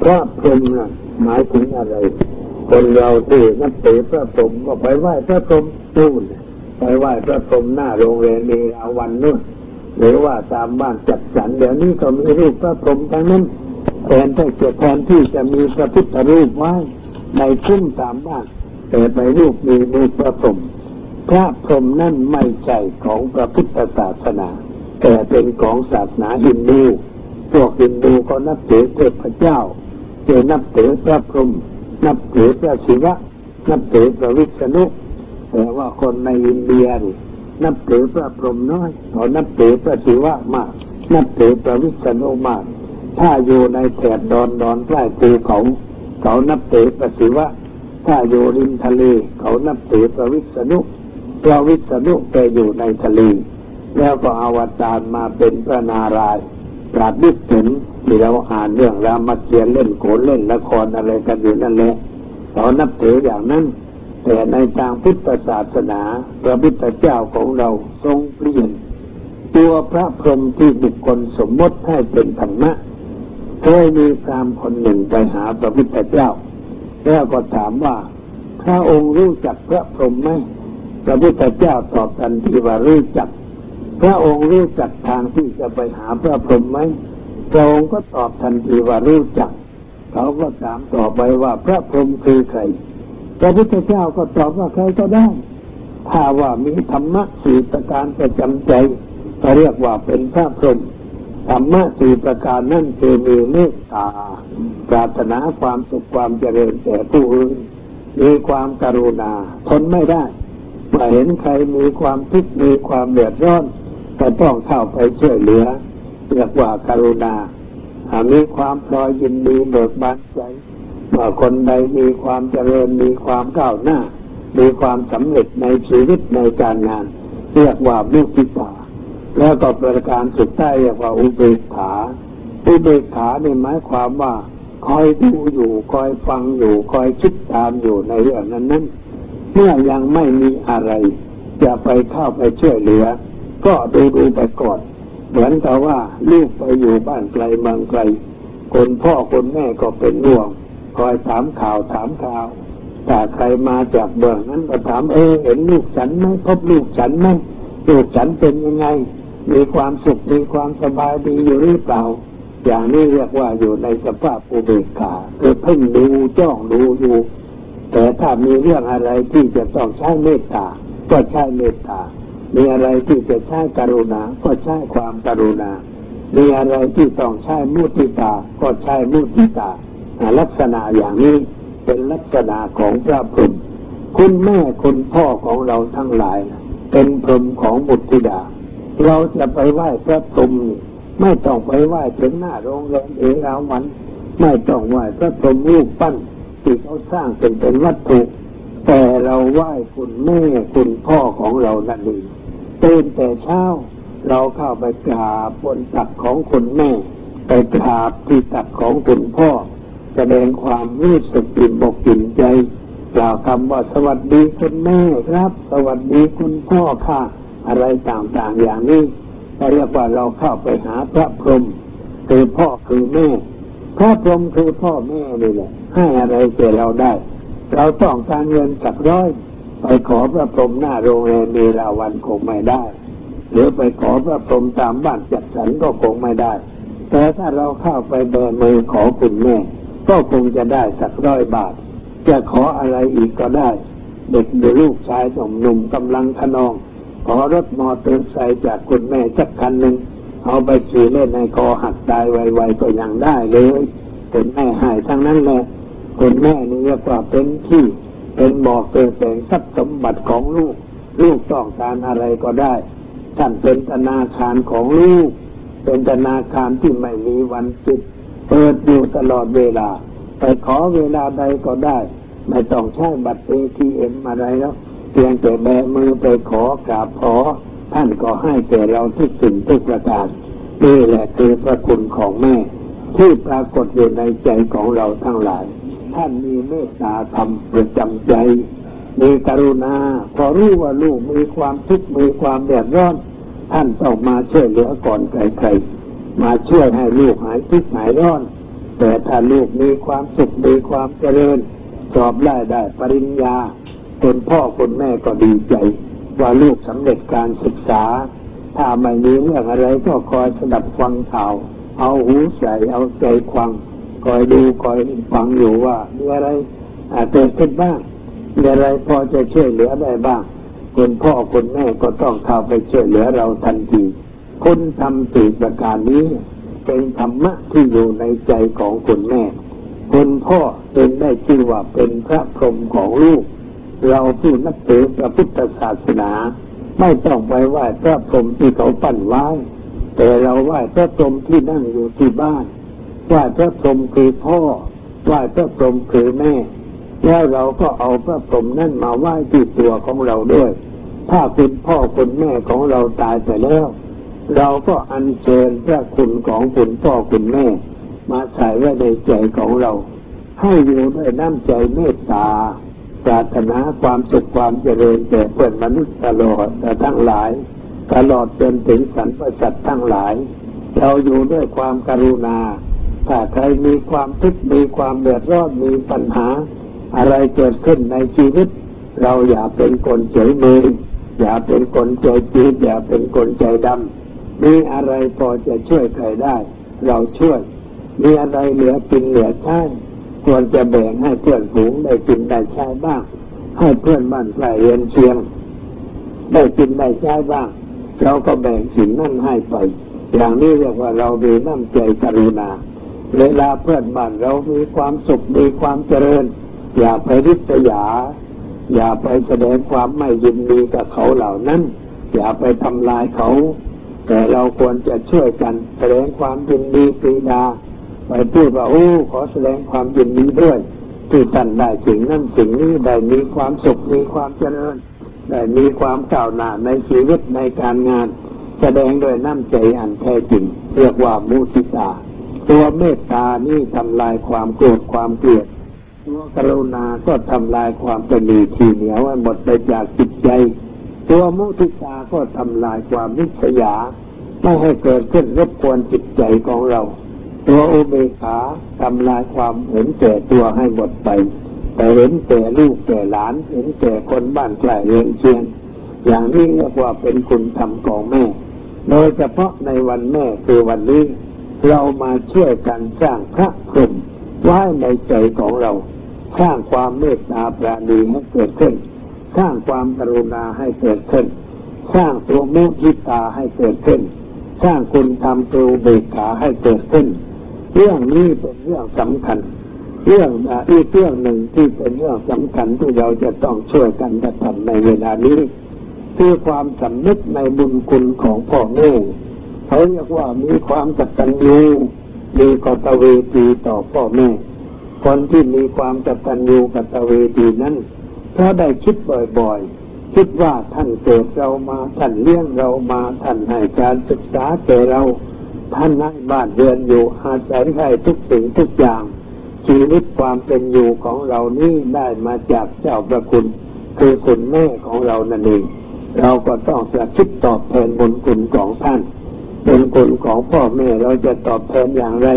พระพรหมนะหมายถึงอะไร คนเราที่นับถือพระพรหมก็ไปไหว้พระพรหมนู่นไปไหว้พระพรหมหน้าโรงเรียนมีราวันนู่นหรือว่าตามบ้านจัดสรรเดี๋ยวนี้ก็มีรูปพระพรหมทั้งนั้นแทนที่จะแทนที่จะมีพระพุทธรูปไว้ ในคุ้มตามบ้านแต่ไปรูปมีรูปพระพรหมพระพรหมนั่นไม่ใช่ของพระพุทธศาสนา แต่เป็นของศาสนาฮินดูพวกฮินดูก็นับถือเทพเจ้าเจนับถือพระพรหมนับถือพระศิวะ นับถือพระวิษณุแต่ว่าคนในอินเดียนี่นับถือพระพรหมน้อยเขานับถือพระศิวะมาก นับถือพระวิษณุมาก ถ้าอยู่ในแถบดอนดอนใกล้ภูเขา เขานับถือพระศิวะ ถ้าอยู่ริมทะเล เขานับถือพระวิษณุพระวิษณุแกอยู่ในทะเล แล้วก็อวตารมาเป็นพระนารายณ์ปราบดิถึงที่เราอ่านเรื่องรามเกียรติ์เล่นโขนเล่นละครอะไรกันอยู่นั่นแหละเขานับถืออย่างนั้น แต่ในทางพุทธศาสนาพระพุทธเจ้าของเราทรงเปลี่ยน ตัวพระพรหมที่บุคคลสมมติให้เป็นธรรมะ เคยมีพรามคนหนึ่งไปหาพระพุทธเจ้า แล้วก็ถามว่า พระองค์รู้จักพระพรหมไหมพระพุทธเจ้าตอบทันทีว่ารู้จัก พระองค์รู้จักทางที่จะไปหาพระพรหมไหมพระองค์ก็ตอบทันทีว่ารู้จัก เขาก็ถามต่อไปว่าพระพรหมคือใคร พระพุทธเจ้าก็ตอบว่าใครก็ได้ ถ้าว่ามีธรรมะสี่ประการประจำใจก็เรียกว่าเป็นพระพรหม ธรรมะสี่ประการนั่นคือมีเมตตา ปรารถนาความสุขความเจริญแก่ผู้อื่นมีความกรุณา ทนไม่ได้เมื่อเห็นใครมีความทุกข์มีความเดือดร้อนก็ต้องเข้าไปช่วยเหลือเรียกว่าการุณาหากมีความพลอยยินดีเบิกบานใจเมื่อคนใดมีความเจริญมีความก้าวหน้า มีความสำเร็จในชีวิตในการงาน เรียกว่ามุติตา แล้วก็ประการสุดท้ายเรียกว่าอุเบกขาอุเบกขาเนี่ยหมายความว่าคอยดูอยู่คอยฟังอยู่คอยคิดตามอยู่ในเรื่องนั้นนั้นเมื่อยังไม่มีอะไร จะไปเข้าไปช่วยเหลือ ก็ดูดูไปก่อน เหมือนกับว่าลูกไปอยู่บ้านไกลเมืองไกล คนพ่อคนแม่ก็เป็นห่วง คอยถามข่าวถามข่าวถ้าใครมาจากเมืองนั้นก็ถามเออเห็นลูกฉันไหมพบลูกฉันไหมลูกฉันเป็นยังไง มีความสุขมีความสบายดีอยู่หรือเปล่า อย่างนี้เรียกว่าอยู่ในสภาพอุเบกขาคือเพ่งดูจ้องดูอยู่ แต่ถ้ามีเรื่องอะไรที่จะต้องใช้เมตตา ก็ใช้เมตตา มีอะไรที่จะใช้กรุณา ก็ใช้ความกรุณา มีอะไรที่ต้องใช้มุติตา ก็ใช้มุติตา ลักษณะอย่างนี้เป็นลักษณะของพระพรหมคุณแม่คุณพ่อของเราทั้งหลาย เป็นพรหมของบุตรธิดา เราจะไปไหว้พระพรหมไม่ต้องไปไหว้ถึงหน้าโรงแรมเอราวัน ไม่ต้องไหว้พระพรหมรูปปั้นที่เขาสร้างเป็นเป็นวัตถุ แต่เราไหว้คุณแม่คุณพ่อของเรานั่นเองตื่นแต่เช้า เราเข้าไปกราบบนตักของคุณแม่ ไปกราบที่ตักของคุณพ่อ แสดงความรู้สึกปิ่นบกปิ่นใจกล่าวคำว่าสวัสดีคุณแม่ครับ สวัสดีคุณพ่อค่ะ อะไรต่างๆอย่างนี้เรียกว่าเราเข้าไปหาพระพรหมคือพ่อคือแม่ พระพรหมคือพ่อแม่นี่แหละให้อะไรแก่เราได้ เราต้องการเงินสักร้อย ไปขอพระพรหมหน้าโรงแรมเมราวันคงไม่ได้ หรือไปขอพระพรหมตามบ้านจัดสรรก็คงไม่ได้ แต่ถ้าเราเข้าไปแบมือขอคุณแม่ ก็คงจะได้สักร้อยบาท จะขออะไรอีกก็ได้ เด็กหรือลูกชายหนุ่มๆกำลังขนอง ขอรถมอเตอร์ไซค์จากคุณแม่สักคันหนึ่งเอาไปขี่เล่นในคอหักตายไวๆก็ยังได้เลยคุณแม่หายทั้งนั้นแหละคุณแม่นี่เรียกว่าเป็นที่เป็นบอกเกิดแสงทรัพย์สมบัติของลูก ลูกต้องการอะไรก็ได้ท่านเป็นธนาคารของลูก เป็นธนาคารที่ไม่มีวันปิดเปิดอยู่ตลอดเวลา ไปขอเวลาใดก็ได้ ไม่ต้องใช้บัตรเอทีเอ็มอะไรแล้ว เพียงแต่แบมือไปขอกราบขอ ท่านก็ให้แก่เราทุกสิ่งทุกประการนี่แหละคือพระคุณของแม่ ที่ปรากฏอยู่ในใจของเราทั้งหลาย ท่านมีเมตตาธรรมประจำใจมีกรุณา พอรู้ว่าลูกมีความทุกข์มีความเดือดร้อน ท่านต้องมาช่วยเหลือก่อนใครๆมาช่วยให้ลูกหายทุกข์หายร้อน แต่ถ้าลูกมีความสุขมีความเจริญสอบได้ได้ปริญญา คุณพ่อคุณแม่ก็ดีใจ ว่าลูกสำเร็จการศึกษา ถ้าไม่มีเรื่องอะไรก็คอยสดับฟังข่าว เอาหูใส่เอาใจควังคอยดูคอยฟังอยู่ว่ามีอะไรอาจเกิดขึ้นบ้างมีอะไรพอจะช่วยเหลือได้บ้างคุณพ่อคุณแม่ก็ต้องเข้าไปช่วยเหลือเราทันทีคุณทำสี่ประการนี้เป็นธรรมะที่อยู่ในใจของคุณแม่คุณพ่อเป็นได้ชื่อว่าเป็นพระพรหมของลูก เราผู้นับถือพระพุทธศาสนา ไม่ต้องไปไหว้พระพรหมที่เขาปั้นไว้ แต่เราไหว้พระพรหมที่นั่งอยู่ที่บ้านไหว้พระพรหมคือพ่อไหว้พระพรหมคือแม่ แล้วเราก็เอาพระพรหมนั่นมาไหว้ที่ตัวของเราด้วย ถ้าคุณพ่อคุณแม่ของเราตายไปแล้ว เราก็อัญเชิญพระคุณของคุณพ่อคุณแม่ มาใส่ไว้ในใจของเรา ให้อยู่ด้วยน้ำใจเมตตา ปรารถนาความสุขความเจริญแก่เพื่อนมนุษย์ตลอดแต่ทั้งหลาย ตลอดจนถึงสรรพสัตว์ทั้งหลาย เราอยู่ด้วยความกรุณา ถ้าใครมีความทุกข์มีความเดือดร้อนมีปัญหา อะไรเกิดขึ้นในชีวิต เราอย่าเป็นคนเฉยเมือย่าเป็นคนใจจืดอย่าเป็นคนใจดำมีอะไรพอจะช่วยใครได้ เราช่วย มีอะไรเหลือกินเหลือใช้ ควรจะแบ่งให้เพื่อนฝูงได้กินได้ใช้บ้าง ให้เพื่อนบ้านใกล้เรียนเชียง ได้กินได้ใช้บ้าง เราก็แบ่งสิ่งนั่นให้ไป อย่างนี้เรียกว่าเรามีน้ำใจกรุณา เวลาเพื่อนบ้านเรามีความสุขมีความเจริญ อย่าไปริษยา อย่าไปแสดงความไม่ยินดีกับเขาเหล่านั้น อย่าไปทำลายเขา แต่เราควรจะช่วยกันแสดงความยินดีปรีดา ไปพูดว่าโอ้ขอแสดงความยินดีด้วยที่ท่านได้สิ่งนั้นสิ่งนี้ได้มีความสุขมีความเจริญได้มีความก้าวหน้าในชีวิตในการงาน แสดงโดยน้ำใจอันแท้จริง เรียกว่ามุทิตา ตัวเมตตานี่ทำลายความโกรธความเกลียดตัวกรุณาก็ทำลายความตนีทีเหนียวให้หมดไปจากจิตใจ ตัวมุทิตาก็ทำลายความนิสยาไม่ให้เกิดขึ้นรบกวนจิตใจของเรา ตัวอุเบกขาทำลายความเห็นแก่ตัวให้หมดไป แต่เห็นแก่ลูกแก่หลาน เห็นแก่คนบ้านใกล้เรือนเชียง อย่างนี้เรียกว่าเป็นคุณธรรมของแม่ โดยเฉพาะในวันแม่คือวันนี้ เรามาช่วยกันสร้างพระพรหมไว้ในใจของเรา สร้างความเมตตาปราณีให้เกิดขึ้น สร้างความกรุณาให้เกิดขึ้น สร้างตัวมุทิตาให้เกิดขึ้น สร้างคุณธรรมตัวอุเบกขาให้เกิดขึ้น เรื่องนี้เป็นเรื่องสำคัญ เรื่องอีกเรื่องหนึ่งที่เป็นเรื่องสำคัญที่เราจะต้องช่วยกันกระทำในเวลานี้ คือความสำนึกในบุญคุณของพ่อแม่เขาเรียกว่ามีความกตัญญูมีกตเวทีต่อพ่อแม่คนที่มีความกตัญญูกตเวทีนั้นถ้าได้คิดบ่อยๆ คิดว่าท่านเกิดเรามาท่านเลี้ยงเรามาท่านให้การศึกษาแก่เรา ท่านให้บ้านเรือนอยู่อาศัยให้ทุกสิ่งทุกอย่าง ชีวิตความเป็นอยู่ของเรานี่ได้มาจากเจ้าประคุณ คือคุณแม่ของเรานั่นเองเราก็ต้องจะคิดตอบแทนบุญคุณของท่านบุญคุณของพ่อแม่เราจะตอบแทนอย่างไร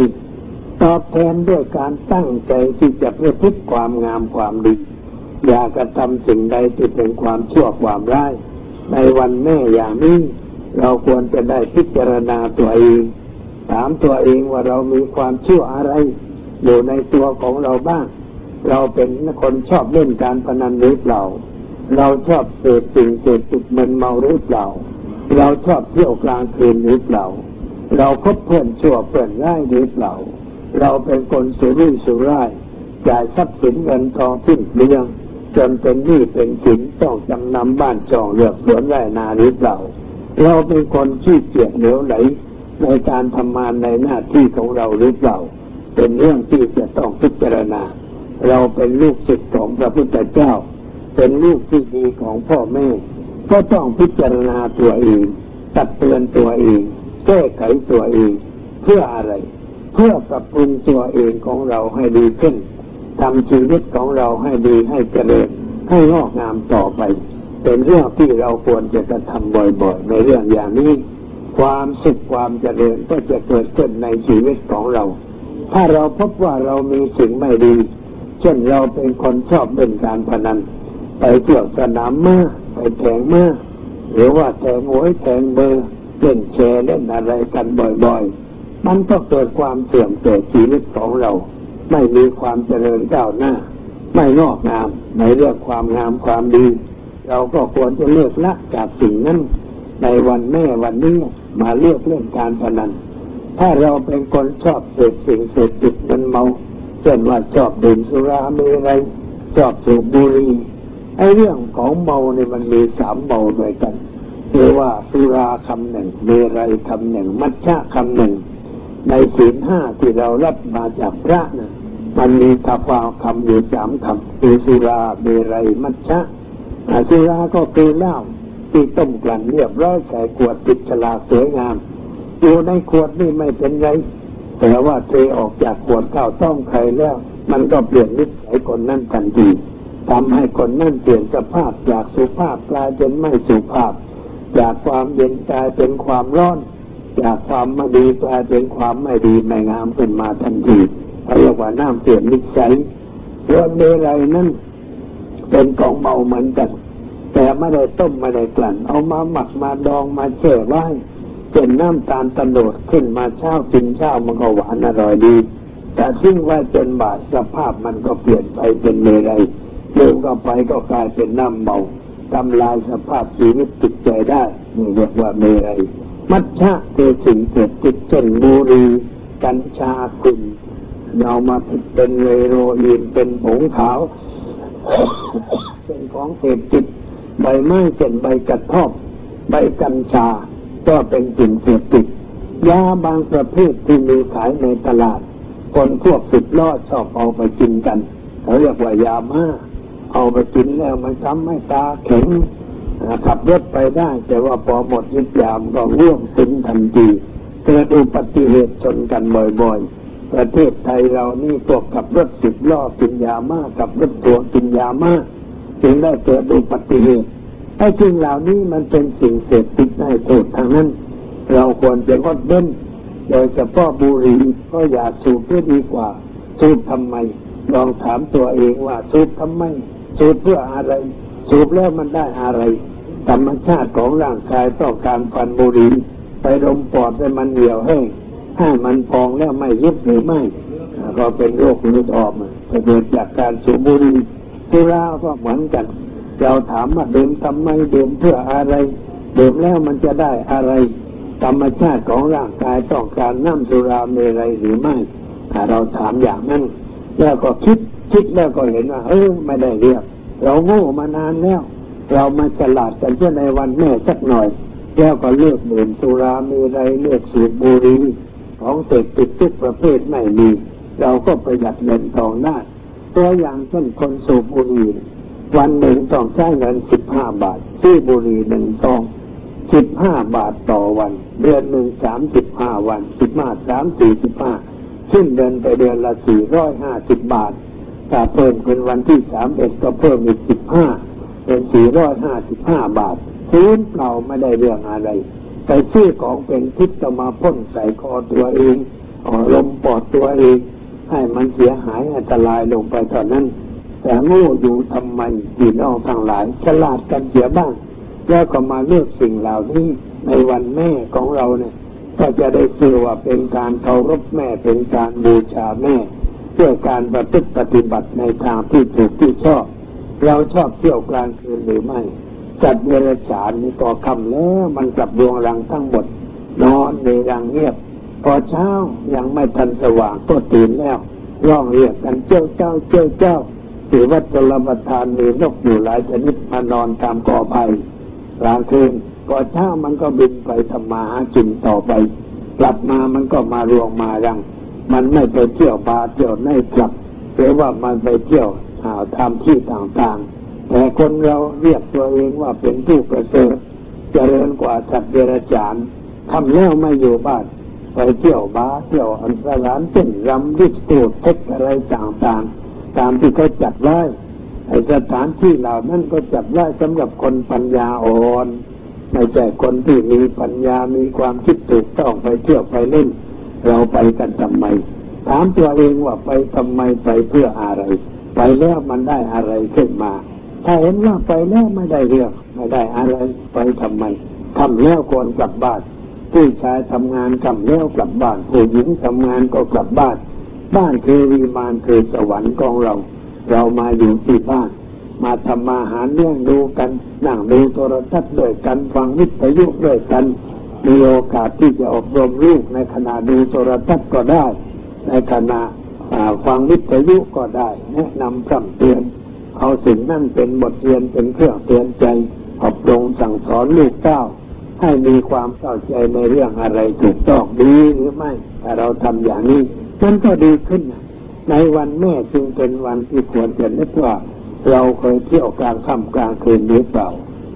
ตอบแทนด้วยการตั้งใจที่จะเพื่อพิความงามความดี อย่ากระทำสิ่งใดที่เป็นความชั่วความร้ายในวันแม่อย่างนี้เราควรจะได้พิจารณาตัวเอง ถามตัวเองว่าเรามีความชั่วอะไร อยู่ในตัวของเราบ้าง เราเป็นคนชอบเล่นการพนันหรือเปล่า เราชอบเสพสิ่งเสพติดมันเมาหรือเปล่า เราชอบเที่ยวกลางคืนหรือเปล่า เราคบเพื่อนชั่วเพื่อนร้ายหรือเปล่า เราเป็นคนสุรุ่ยสุร่ายจ่ายทรัพย์สินเงินทองสิ้นเปลืองจนเป็นหนี้เป็นสินต้องจำนำบ้านจองเลือกสวนไร่นาหรือเปล่า เราเป็นคนขี้เกียจเหลวไหล ในการทำงานในหน้าที่ของเราหรือเปล่า เป็นเรื่องที่จะต้องพิจารณา เราเป็นลูกศิษย์ของพระพุทธเจ้า เป็นลูกที่ดีของพ่อแม่ ก็ต้องพิจารณาตัวเองตัดเตือนตัวเองแก้ไขตัวเอง เพื่ออะไร เพื่อปรับปรุงตัวเองของเราให้ดีขึ้นทำชีวิตของเราให้ดีให้เจริญให้งอกงามต่อไป เป็นเรื่องที่เราควรจะกระทำบ่อยๆ ในเรื่องอย่างนี้ ความสุขความเจริญก็จะเกิดขึ้นในชีวิตของเรา ถ้าเราพบว่าเรามีสิ่งไม่ดี เช่นเราเป็นคนชอบเล่นการพนัน ไปเที่ยวสนามม้าไปแทงม้าหรือว่าแทงหวยแทงเบอร์เล่นแชร์เล่นอะไรกันบ่อยๆ มันก็เกิดความเสื่อมแก่ชีวิตของเรา ไม่มีความเจริญก้าวหน้า ไม่งอกงามในเรื่องความงามความดี เราก็ควรจะเลิกละจากสิ่งนั้น ในวันแม่วันนี้มาเลือกเล่นการพนัน ถ้าเราเป็นคนชอบเสพสิ่งเสพติดมันเมาเช่นว่าชอบดื่มสุราเมรัยชอบสูบบุหรี่ไอ้เรื่องของเมาเนี่ยมันมีสามเมาด้วยกันคือว่าสุราคำหนึ่งเมรัยคำหนึ่ง มัชฌะคำหนึ่ง ในศีลห้าที่เรารับมาจากพระนะมันมีคำว่าคำอยู่สามคำคือสุราเมรัยมัชฌะอาสุราก็คือเหล้า ที่ต้มกลั่นเรียบร้อยใส่ขวดติดฉลากสวยงาม อยู่ในขวดนี่ไม่เป็นไร แต่ว่าเทออกจากขวดข้าวต้มไข่แล้ว มันก็เปลี่ยนนิสัยคนนั่นทันทีทำให้คนนั่นเปลี่ยนสภาพจากสุภาพกลายเป็นไม่สุภาพ จากความเย็นกลายเป็นความร้อน จากความไม่ดีกลายเป็นความไม่ดีไม่งามขึ้นมาทันทีเรียกว่าน้ำเปลี่ยนนิสัยเรื่องเมรัยนั่นเป็นของเมาเหมือนกัน แต่ไม่ได้ต้มไม่ได้กลั่น เอามาหมักมาดองมาแช่ไว้เป็นน้ำตาลตะโนดขึ้นมาเช้ากินเช้ามันก็หวานอร่อยดี แต่ซึ่งไว้จนบาดสภาพมันก็เปลี่ยนไปเป็นเมรัยเดิมก็ไปก็กลายเป็นน้ำเมาทำลายสภาพชีวิตจิตใจได้นี่เรียกว่าเมรัยมัชฌะคือสิ่งเสพติดเช่นบุหรี่กัญชากลุ่มเรามาเป็นเฮโรอีนเป็นผงขาว เป็นของเสพติด ใบไม้เช่นใบกระท่อมใบกัญชา ก็เป็นสิ่งเสพติดยาบางประเภทที่มีขายในตลาด คนพวกสิบล้อชอบเอาไปกินกันเขาเรียกว่ายามาเอาไปกินแล้วมันทำให้ตาแข็งขับรถไปได้ แต่ว่าพอหมดฤทธิ์ยามก็ร่วงสิ้นทันทีเกิดอุบัติเหตุชนกันบ่อยๆ ประเทศไทยเรานี่พวกขับรถสิบล้อกินยามากขับรถทัวกินยามาก จึงได้เกิดอุบัติเหตุไอ้สิ่งเหล่านี้มันเป็นสิ่งเสพติดให้โทษทางนั้น เราควรจะงดเว้นโดยเฉพาะบุหรี่ก็อย่าสูบเพื่อดีกว่า สูบทำไม ลองถามตัวเองว่าสูบทำไม สูบเพื่ออะไร สูบแล้วมันได้อะไร ธรรมชาติของร่างกายต้องการฟันบุหรี่ไปดมปอดให้มันเหี่ยวแห้งให้มันพองแล้วไม่ยึดหรือไม่ ก็เป็นโรคเลือดออกมาเกิดจากการสูบบุหรี่ สุราก็เหมือนกัน เราถามว่าดื่มทำไมดื่มเพื่ออะไรดื่มแล้วมันจะได้อะไร ธรรมชาติของร่างกายต้องการน้ำสุราเมรัยหรือไม่ถ้าเราถามอย่างนั้น แล้วก็คิดคิดแล้วก็เห็นว่าเออไม่ได้เรียก เราโง่มานานแล้ว เรามาฉลาดกันเพื่อในวันแม่สักหน่อย แล้วก็เลือกดื่มสุราเมรัยเลือกสูบบุหรี่ของเสพติดทุกประเภทไม่มี เราก็ประหยัดเงินทองได้ ตัวอย่างเช่นคนสูบบุหรี่วันหนึ่งต้องใช้เงินสิบห้าบาทซื้อบุหรี่หนึ่งซองสิบห้าบาทต่อวัน เดือนหนึ่งสามสิบห้าวันสิบห้าสามสี่สิบห้าซึ่งเดินไปเดือนละสี่ร้อยห้าสิบบาทถ้าเพิ่มเป็นวันที่สามเอ็ดก็เพิ่มอีกสิบห้าเป็นสี่ร้อยห้าสิบห้าบาทซื้อเปล่าไม่ได้เรื่องอะไรไปซื้อของเป็นพิษจะมาพ่นใส่คอตัวเองออลมปอดตัวเอง ให้มันเสียหายอันตรายลงไปเท่านั้น แต่โง่อยู่ทำไมพี่น้องทั้งหลายฉลาดกันเสียบ้าง แล้วก็มาเลือกสิ่งเหล่านี้ในวันแม่ของเราเนี่ยก็จะได้ชื่อว่าเป็นการเคารพแม่เป็นการบูชาแม่ เพื่อการประพฤติปฏิบัติในทางที่ถูกที่ชอบ เราชอบเที่ยวกลางคืนหรือไม่จัดเวรฉานนี่ก็คำแล้วมันกลับดวงรังทั้งหมดนอนในรังเงียบ พอเช้ายังไม่ทันสว่างก็ตื่นแล้วร้องเรียกกันเจ้าเจ้าเจ้าเจ้าถือว่าจลประทานมีนกอยู่หลายชนิดมานอนตามกอไผ่กลางคืนพอเช้ามันก็บินไปทำมาหากินต่อไป กลับมามันก็มารวงมารัง มันไม่ไปเที่ยวบาเที่ยวในกลับหรือว่ามันไปเที่ยวหาทำที่ต่างๆ แต่คนเราเรียกตัวเองว่าเป็นผู้ประเสริฐเจริญกว่าสัตว์เดรัจฉานทำแล้วไม่อยู่บ้าน ไปเที่ยวบาเที่ยวอันตรานเต้นรำดิสโกเทคอะไรต่างๆ ตามที่เขาจัดไว้ไอสถานที่เหล่านั้นก็จัดไว้สำหรับคนปัญญาอ่อนไม่ใช่คนที่มีปัญญามีความคิดถูกต้องไปเที่ยวไปเล่น เราไปกันทำไม ถามตัวเองว่าไปทำไมไปเพื่ออะไร ไปแล้วมันได้อะไรขึ้นมา ถ้าเห็นว่าไปแล้วไม่ได้เรื่องไม่ได้อะไร ไปทำไมทำแล้วควรกลับบ้าน ผู้ชายทำงานกำแล้วกลับบ้านผู้หญิงทำงานก็กลับบ้าน บ้านคือวิมานคือสวรรค์ของเรา เรามาอยู่ที่บ้าน มาทำมาหาเรื่องดูกันนั่งดูโทรทัศน์ด้วยกันฟังวิทยุด้วยกันมีโอกาสที่จะอบรมลูกในขณะดูโทรทัศน์ก็ได้ ในขณะฟังวิทยุก็ได้แนะนำคำเตือนเอาสิ่งนั่นเป็นบทเรียนเป็นเครื่องเตือนใจอบรมสั่งสอนลูกเต้า ให้มีความเข้าใจในเรื่องอะไรถูกต้องดีหรือไม่ถ้าเราทำอย่างนี้มันก็ดีขึ้น ในวันแม่จึงเป็นวันที่ควรจะนึกว่า เราเคยเที่ยวกลางค่ำกลางคืนหรือเปล่า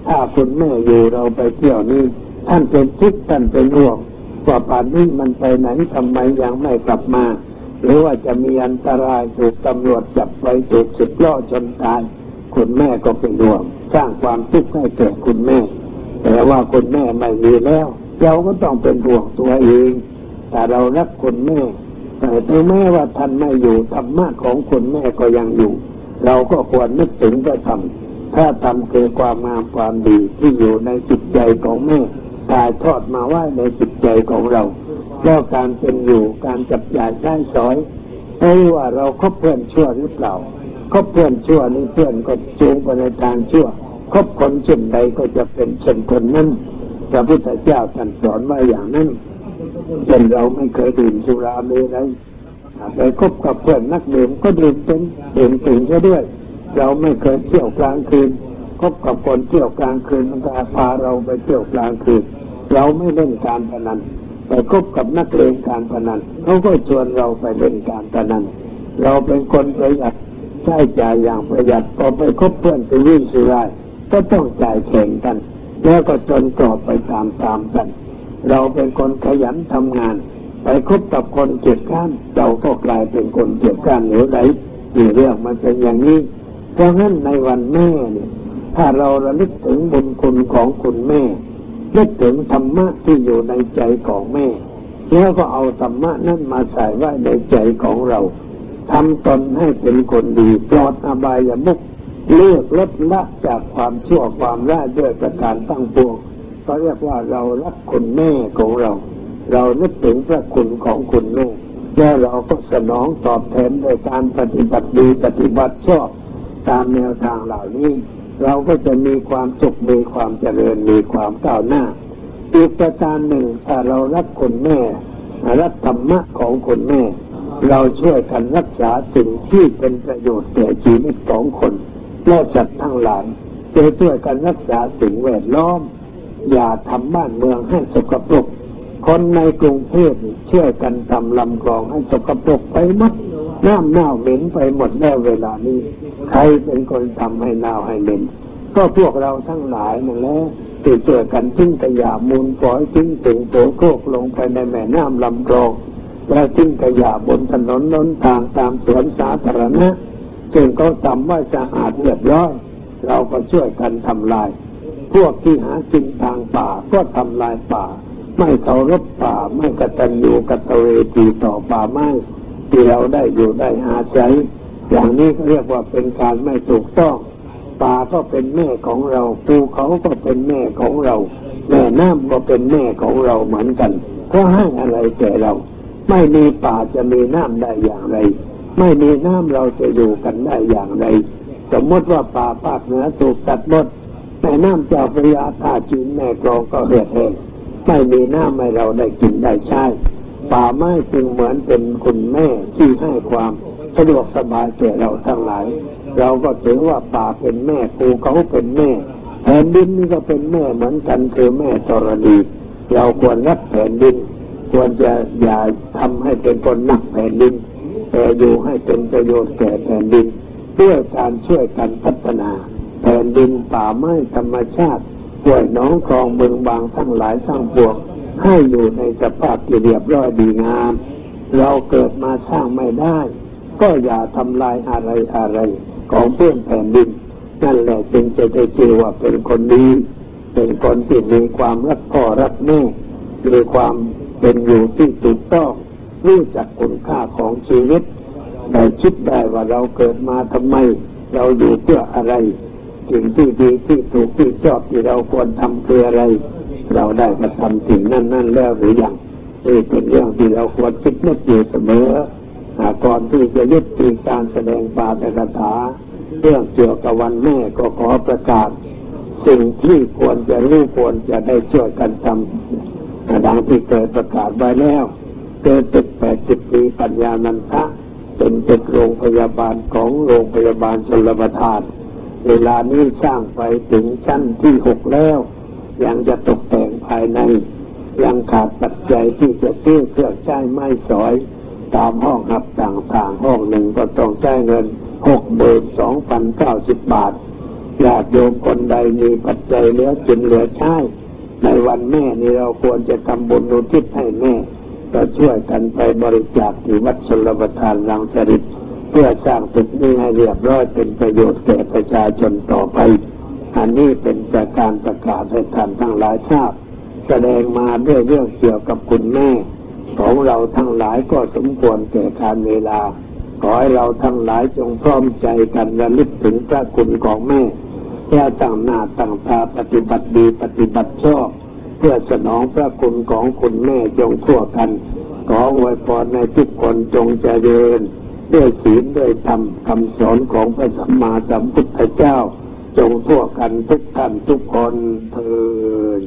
ถ้าคุณแม่อยู่เราไปเที่ยวนี้ท่านเป็นทุกข์ท่านเป็นห่วงว่าป่านนี้มันไปไหนทำไมยังไม่กลับมา หรือว่าจะมีอันตรายถูกตำรวจจับไปถูกสิบล้อจนตายคุณแม่ก็เป็นห่วง สร้างความทุกข์ให้แก่คุณแม่ แต่ว่าคุณแม่ไม่มีแล้ว เราก็ต้องเป็นห่วงตัวเอง แต่เรารักคุณแม่แต่ถึงแม้ว่าท่านไม่อยู่ธรรมะของคุณแม่ก็ยังอยู่ เราก็ควรนึกถึงพระธรรมถ้าทำคือความงามความดีที่อยู่ในจิตใจของแม่ถ่ายทอดมาว่าในจิตใจของเราแล้วการเป็นอยู่การจับจ่ายใช้สอยไม่ว่าเราคบเพื่อนชั่วหรือเปล่าคบเพื่อนชั่วนี่เพื่อนก็จูงไปในทางชั่ว คบคนเช่นใดก็จะเป็นเช่นคนนั้นพระพุทธเจ้าท่านสอนมาอย่างนั้นเช่นเราไม่เคยดื่มสุราเมรัยไปคบกับเพื่อนนักดื่มก็ดื่มเป็นดื่มถึงซะด้วย เราไม่เคยเที่ยวกลางคืนคบกับคนเที่ยวกลางคืนมันก็พาเราไปเที่ยวกลางคืน เราไม่เล่นการพนันไปคบกับนักเลงการพนันเขาก็ชวนเราไปเล่นการพนันเราเป็นคนประหยัดใช้จ่ายอย่างประหยัดพอไปคบเพื่อนไปวิ่งสุราย ก็ต้องจ่ายแข่งกัน แล้วก็จนกรอบไปตามๆกัน เราเป็นคนขยันทำงาน ไปคบกับคนเกียจข้านเราก็กลายเป็นคนเกียจข้านหรือไรที่เรื่องมันเป็นอย่างนี้ เพราะงั้นในวันแม่เนี่ย ถ้าเราระลึกถึงบุญคุณของคุณแม่นึกถึงธรรมะที่อยู่ในใจของแม่ แล้วก็เอาธรรมะนั้นมาใส่ไว้ในใจของเราทำตนให้เป็นคนดีปลอดอบายมุก เลือกลดละจากความชั่วความร้ายด้วยประการตั้งปวงก็เรียกว่าเรารักคุณแม่ของเรา เรานึกถึงพระคุณของคุณแม่แล้วเราก็สนองตอบแทนโดยการปฏิบัติดีปฏิบัติชอบตามแนวทางเหล่านี้ เราก็จะมีความสุขมีความเจริญมีความก้าวหน้าอีกประการหนึ่งถ้าเรารักคุณแม่รักธรรมะของคุณแม่ เราช่วยกันรักษาสิ่งที่เป็นประโยชน์แก่ชีวิตของคน และสัตว์ทั้งหลายจะช่วยกันรักษาสิ่งแวดล้อม อย่าทำบ้านเมืองให้สกปรก คนในกรุงเทพช่วยกันทำลำคลองให้สกปรกไปหมดน้ำเน่าเหม็นไปหมดแล้วเวลานี้ ใครเป็นคนทำให้เน่าให้เหม็นก็พวกเราทั้งหลายนั่นแหละที่เจอกันทิ้งขยะมูลฝอยทิ้งถึงโถโคกลงไปในแม่น้ำลำคลอง แล้วทิ้งขยะบนถนนน้นทางตามสวนสาธารณะ จึงเขาทำว่าจะอาดเรียบร้อย เราก็ช่วยกันทำลาย พวกที่หากินทางป่าก็ทำลายป่า ไม่เคารพป่าไม่กตัญญูกตเวทีต่อป่าไม้ที่เราได้อยู่ได้หาใจ อย่างนี้เรียกว่าเป็นการไม่ถูกต้อง ป่าก็เป็นแม่ของเราภูเขาก็เป็นแม่ของเรา แม่น้ำก็เป็นแม่ของเราเหมือนกันเพราะให้อะไรแก่เรา ไม่มีป่าจะมีน้ำได้อย่างไร ไม่มีน้ำเราจะอยู่กันได้อย่างไร สมมติว่าป่าภาคเหนือถูกตัดหมดแม่น้ำเจ้าพระยาท่าจีนแม่กรองก็เหือดแห้งไม่มีน้ำให้เราได้กินได้ใช้ป่าไม้จึงเหมือนเป็นคุณแม่ที่ให้ความสะดวกสบายแก่เราทั้งหลาย เราก็ถือว่าป่าเป็นแม่ภูเขาเป็นแม่แผ่นดินนี่ก็เป็นแม่เหมือนกันคือแม่ธรณีเราควรรักแผ่นดิน ควรจะอย่าทำให้เป็นคนหนักแผ่นดิน แต่อยู่ให้เป็นประโยชน์แก่แผ่นดินด้วยการช่วยกันพัฒนา แผ่นดินป่าไม้ธรรมชาติป่วยน้องคลองเมืองบางทั้งหลายทั้างปวงให้อยู่ในสภาพที่เรียบร้อยดีงาม เราเกิดมาสร้างไม่ได้ ก็อย่าทำลายอะไรอะไรของเพื่อนแผ่นดิน นั่นแหละจึงจะได้ชื่อว่าเป็นคนดี เป็นคนที่มีความรักพ่อรักแม่มีความเป็นอยู่ที่ถูกต้อง รู้จักคุณค่าของชีวิต ได้คิดได้ว่าเราเกิดมาทำไม เราอยู่เพื่ออะไร สิ่งที่ดีที่ถูกที่ชอบที่เราควรทำคืออะไร เราได้กระทำสิ่งนั้นนั่นแล้วหรือยังนี่เป็นเรื่องที่เราควรคิดนึกอยู่เสมอก่อนที่จะยุติการแสดงปาฐกถาเรื่องเกี่ยวกับวันแม่ก็ขอประกาศ สิ่งที่ควรจะรู้ควรจะได้ช่วยกันทำดังที่เคยประกาศไว้แล้ว เกิดตึกแปดสิบปีปัญญานันทะเป็นตึกโรงพยาบาลของโรงพยาบาลชลประทาน เวลานี้สร้างไปถึงชั้นที่หกแล้ว ยังจะตกแต่งภายใน ยังขาดปัจจัยที่จะซื้อเครื่องใช้ไม้สอย ตามห้องหับต่างๆห้องหนึ่งก็ต้องใช้เงินหกหมื่นสองพันเก้าสิบบาทญาติโยมคนใดมีปัจจัยเหลือกินเหลือใช้ในวันแม่นี้เราควรจะทำบุญอุทิศให้แม่ ก็ช่วยกันไปบริจาคที่วัดชลประทานรังสริตเพื่อสร้างตึกนี้ให้เรียบร้อยเป็นประโยชน์แก่ประชาชนต่อไป อันนี้เป็นจากการประกาศให้ท่านทั้งหลายทราบ แสดงมาด้วยเรื่องเกี่ยวกับคุณแม่ ของเราทั้งหลายก็สมควรแก่การเวลา ขอให้เราทั้งหลายจงพร้อมใจกันระลึกถึงพระคุณของแม่แล้ตั้งหน้าตั้งตาปฏิบัติดีปฏิบัติชอบ เพื่อสนองพระคุณของคุณแม่จงทั่วกัน ขออวยพรในทุกคนจงเจริญด้วยศีลด้วยธรรมคำสอนของพระสัมมาสัมพุทธเจ้า จงทั่วกันทุกท่านทุกคนเถิด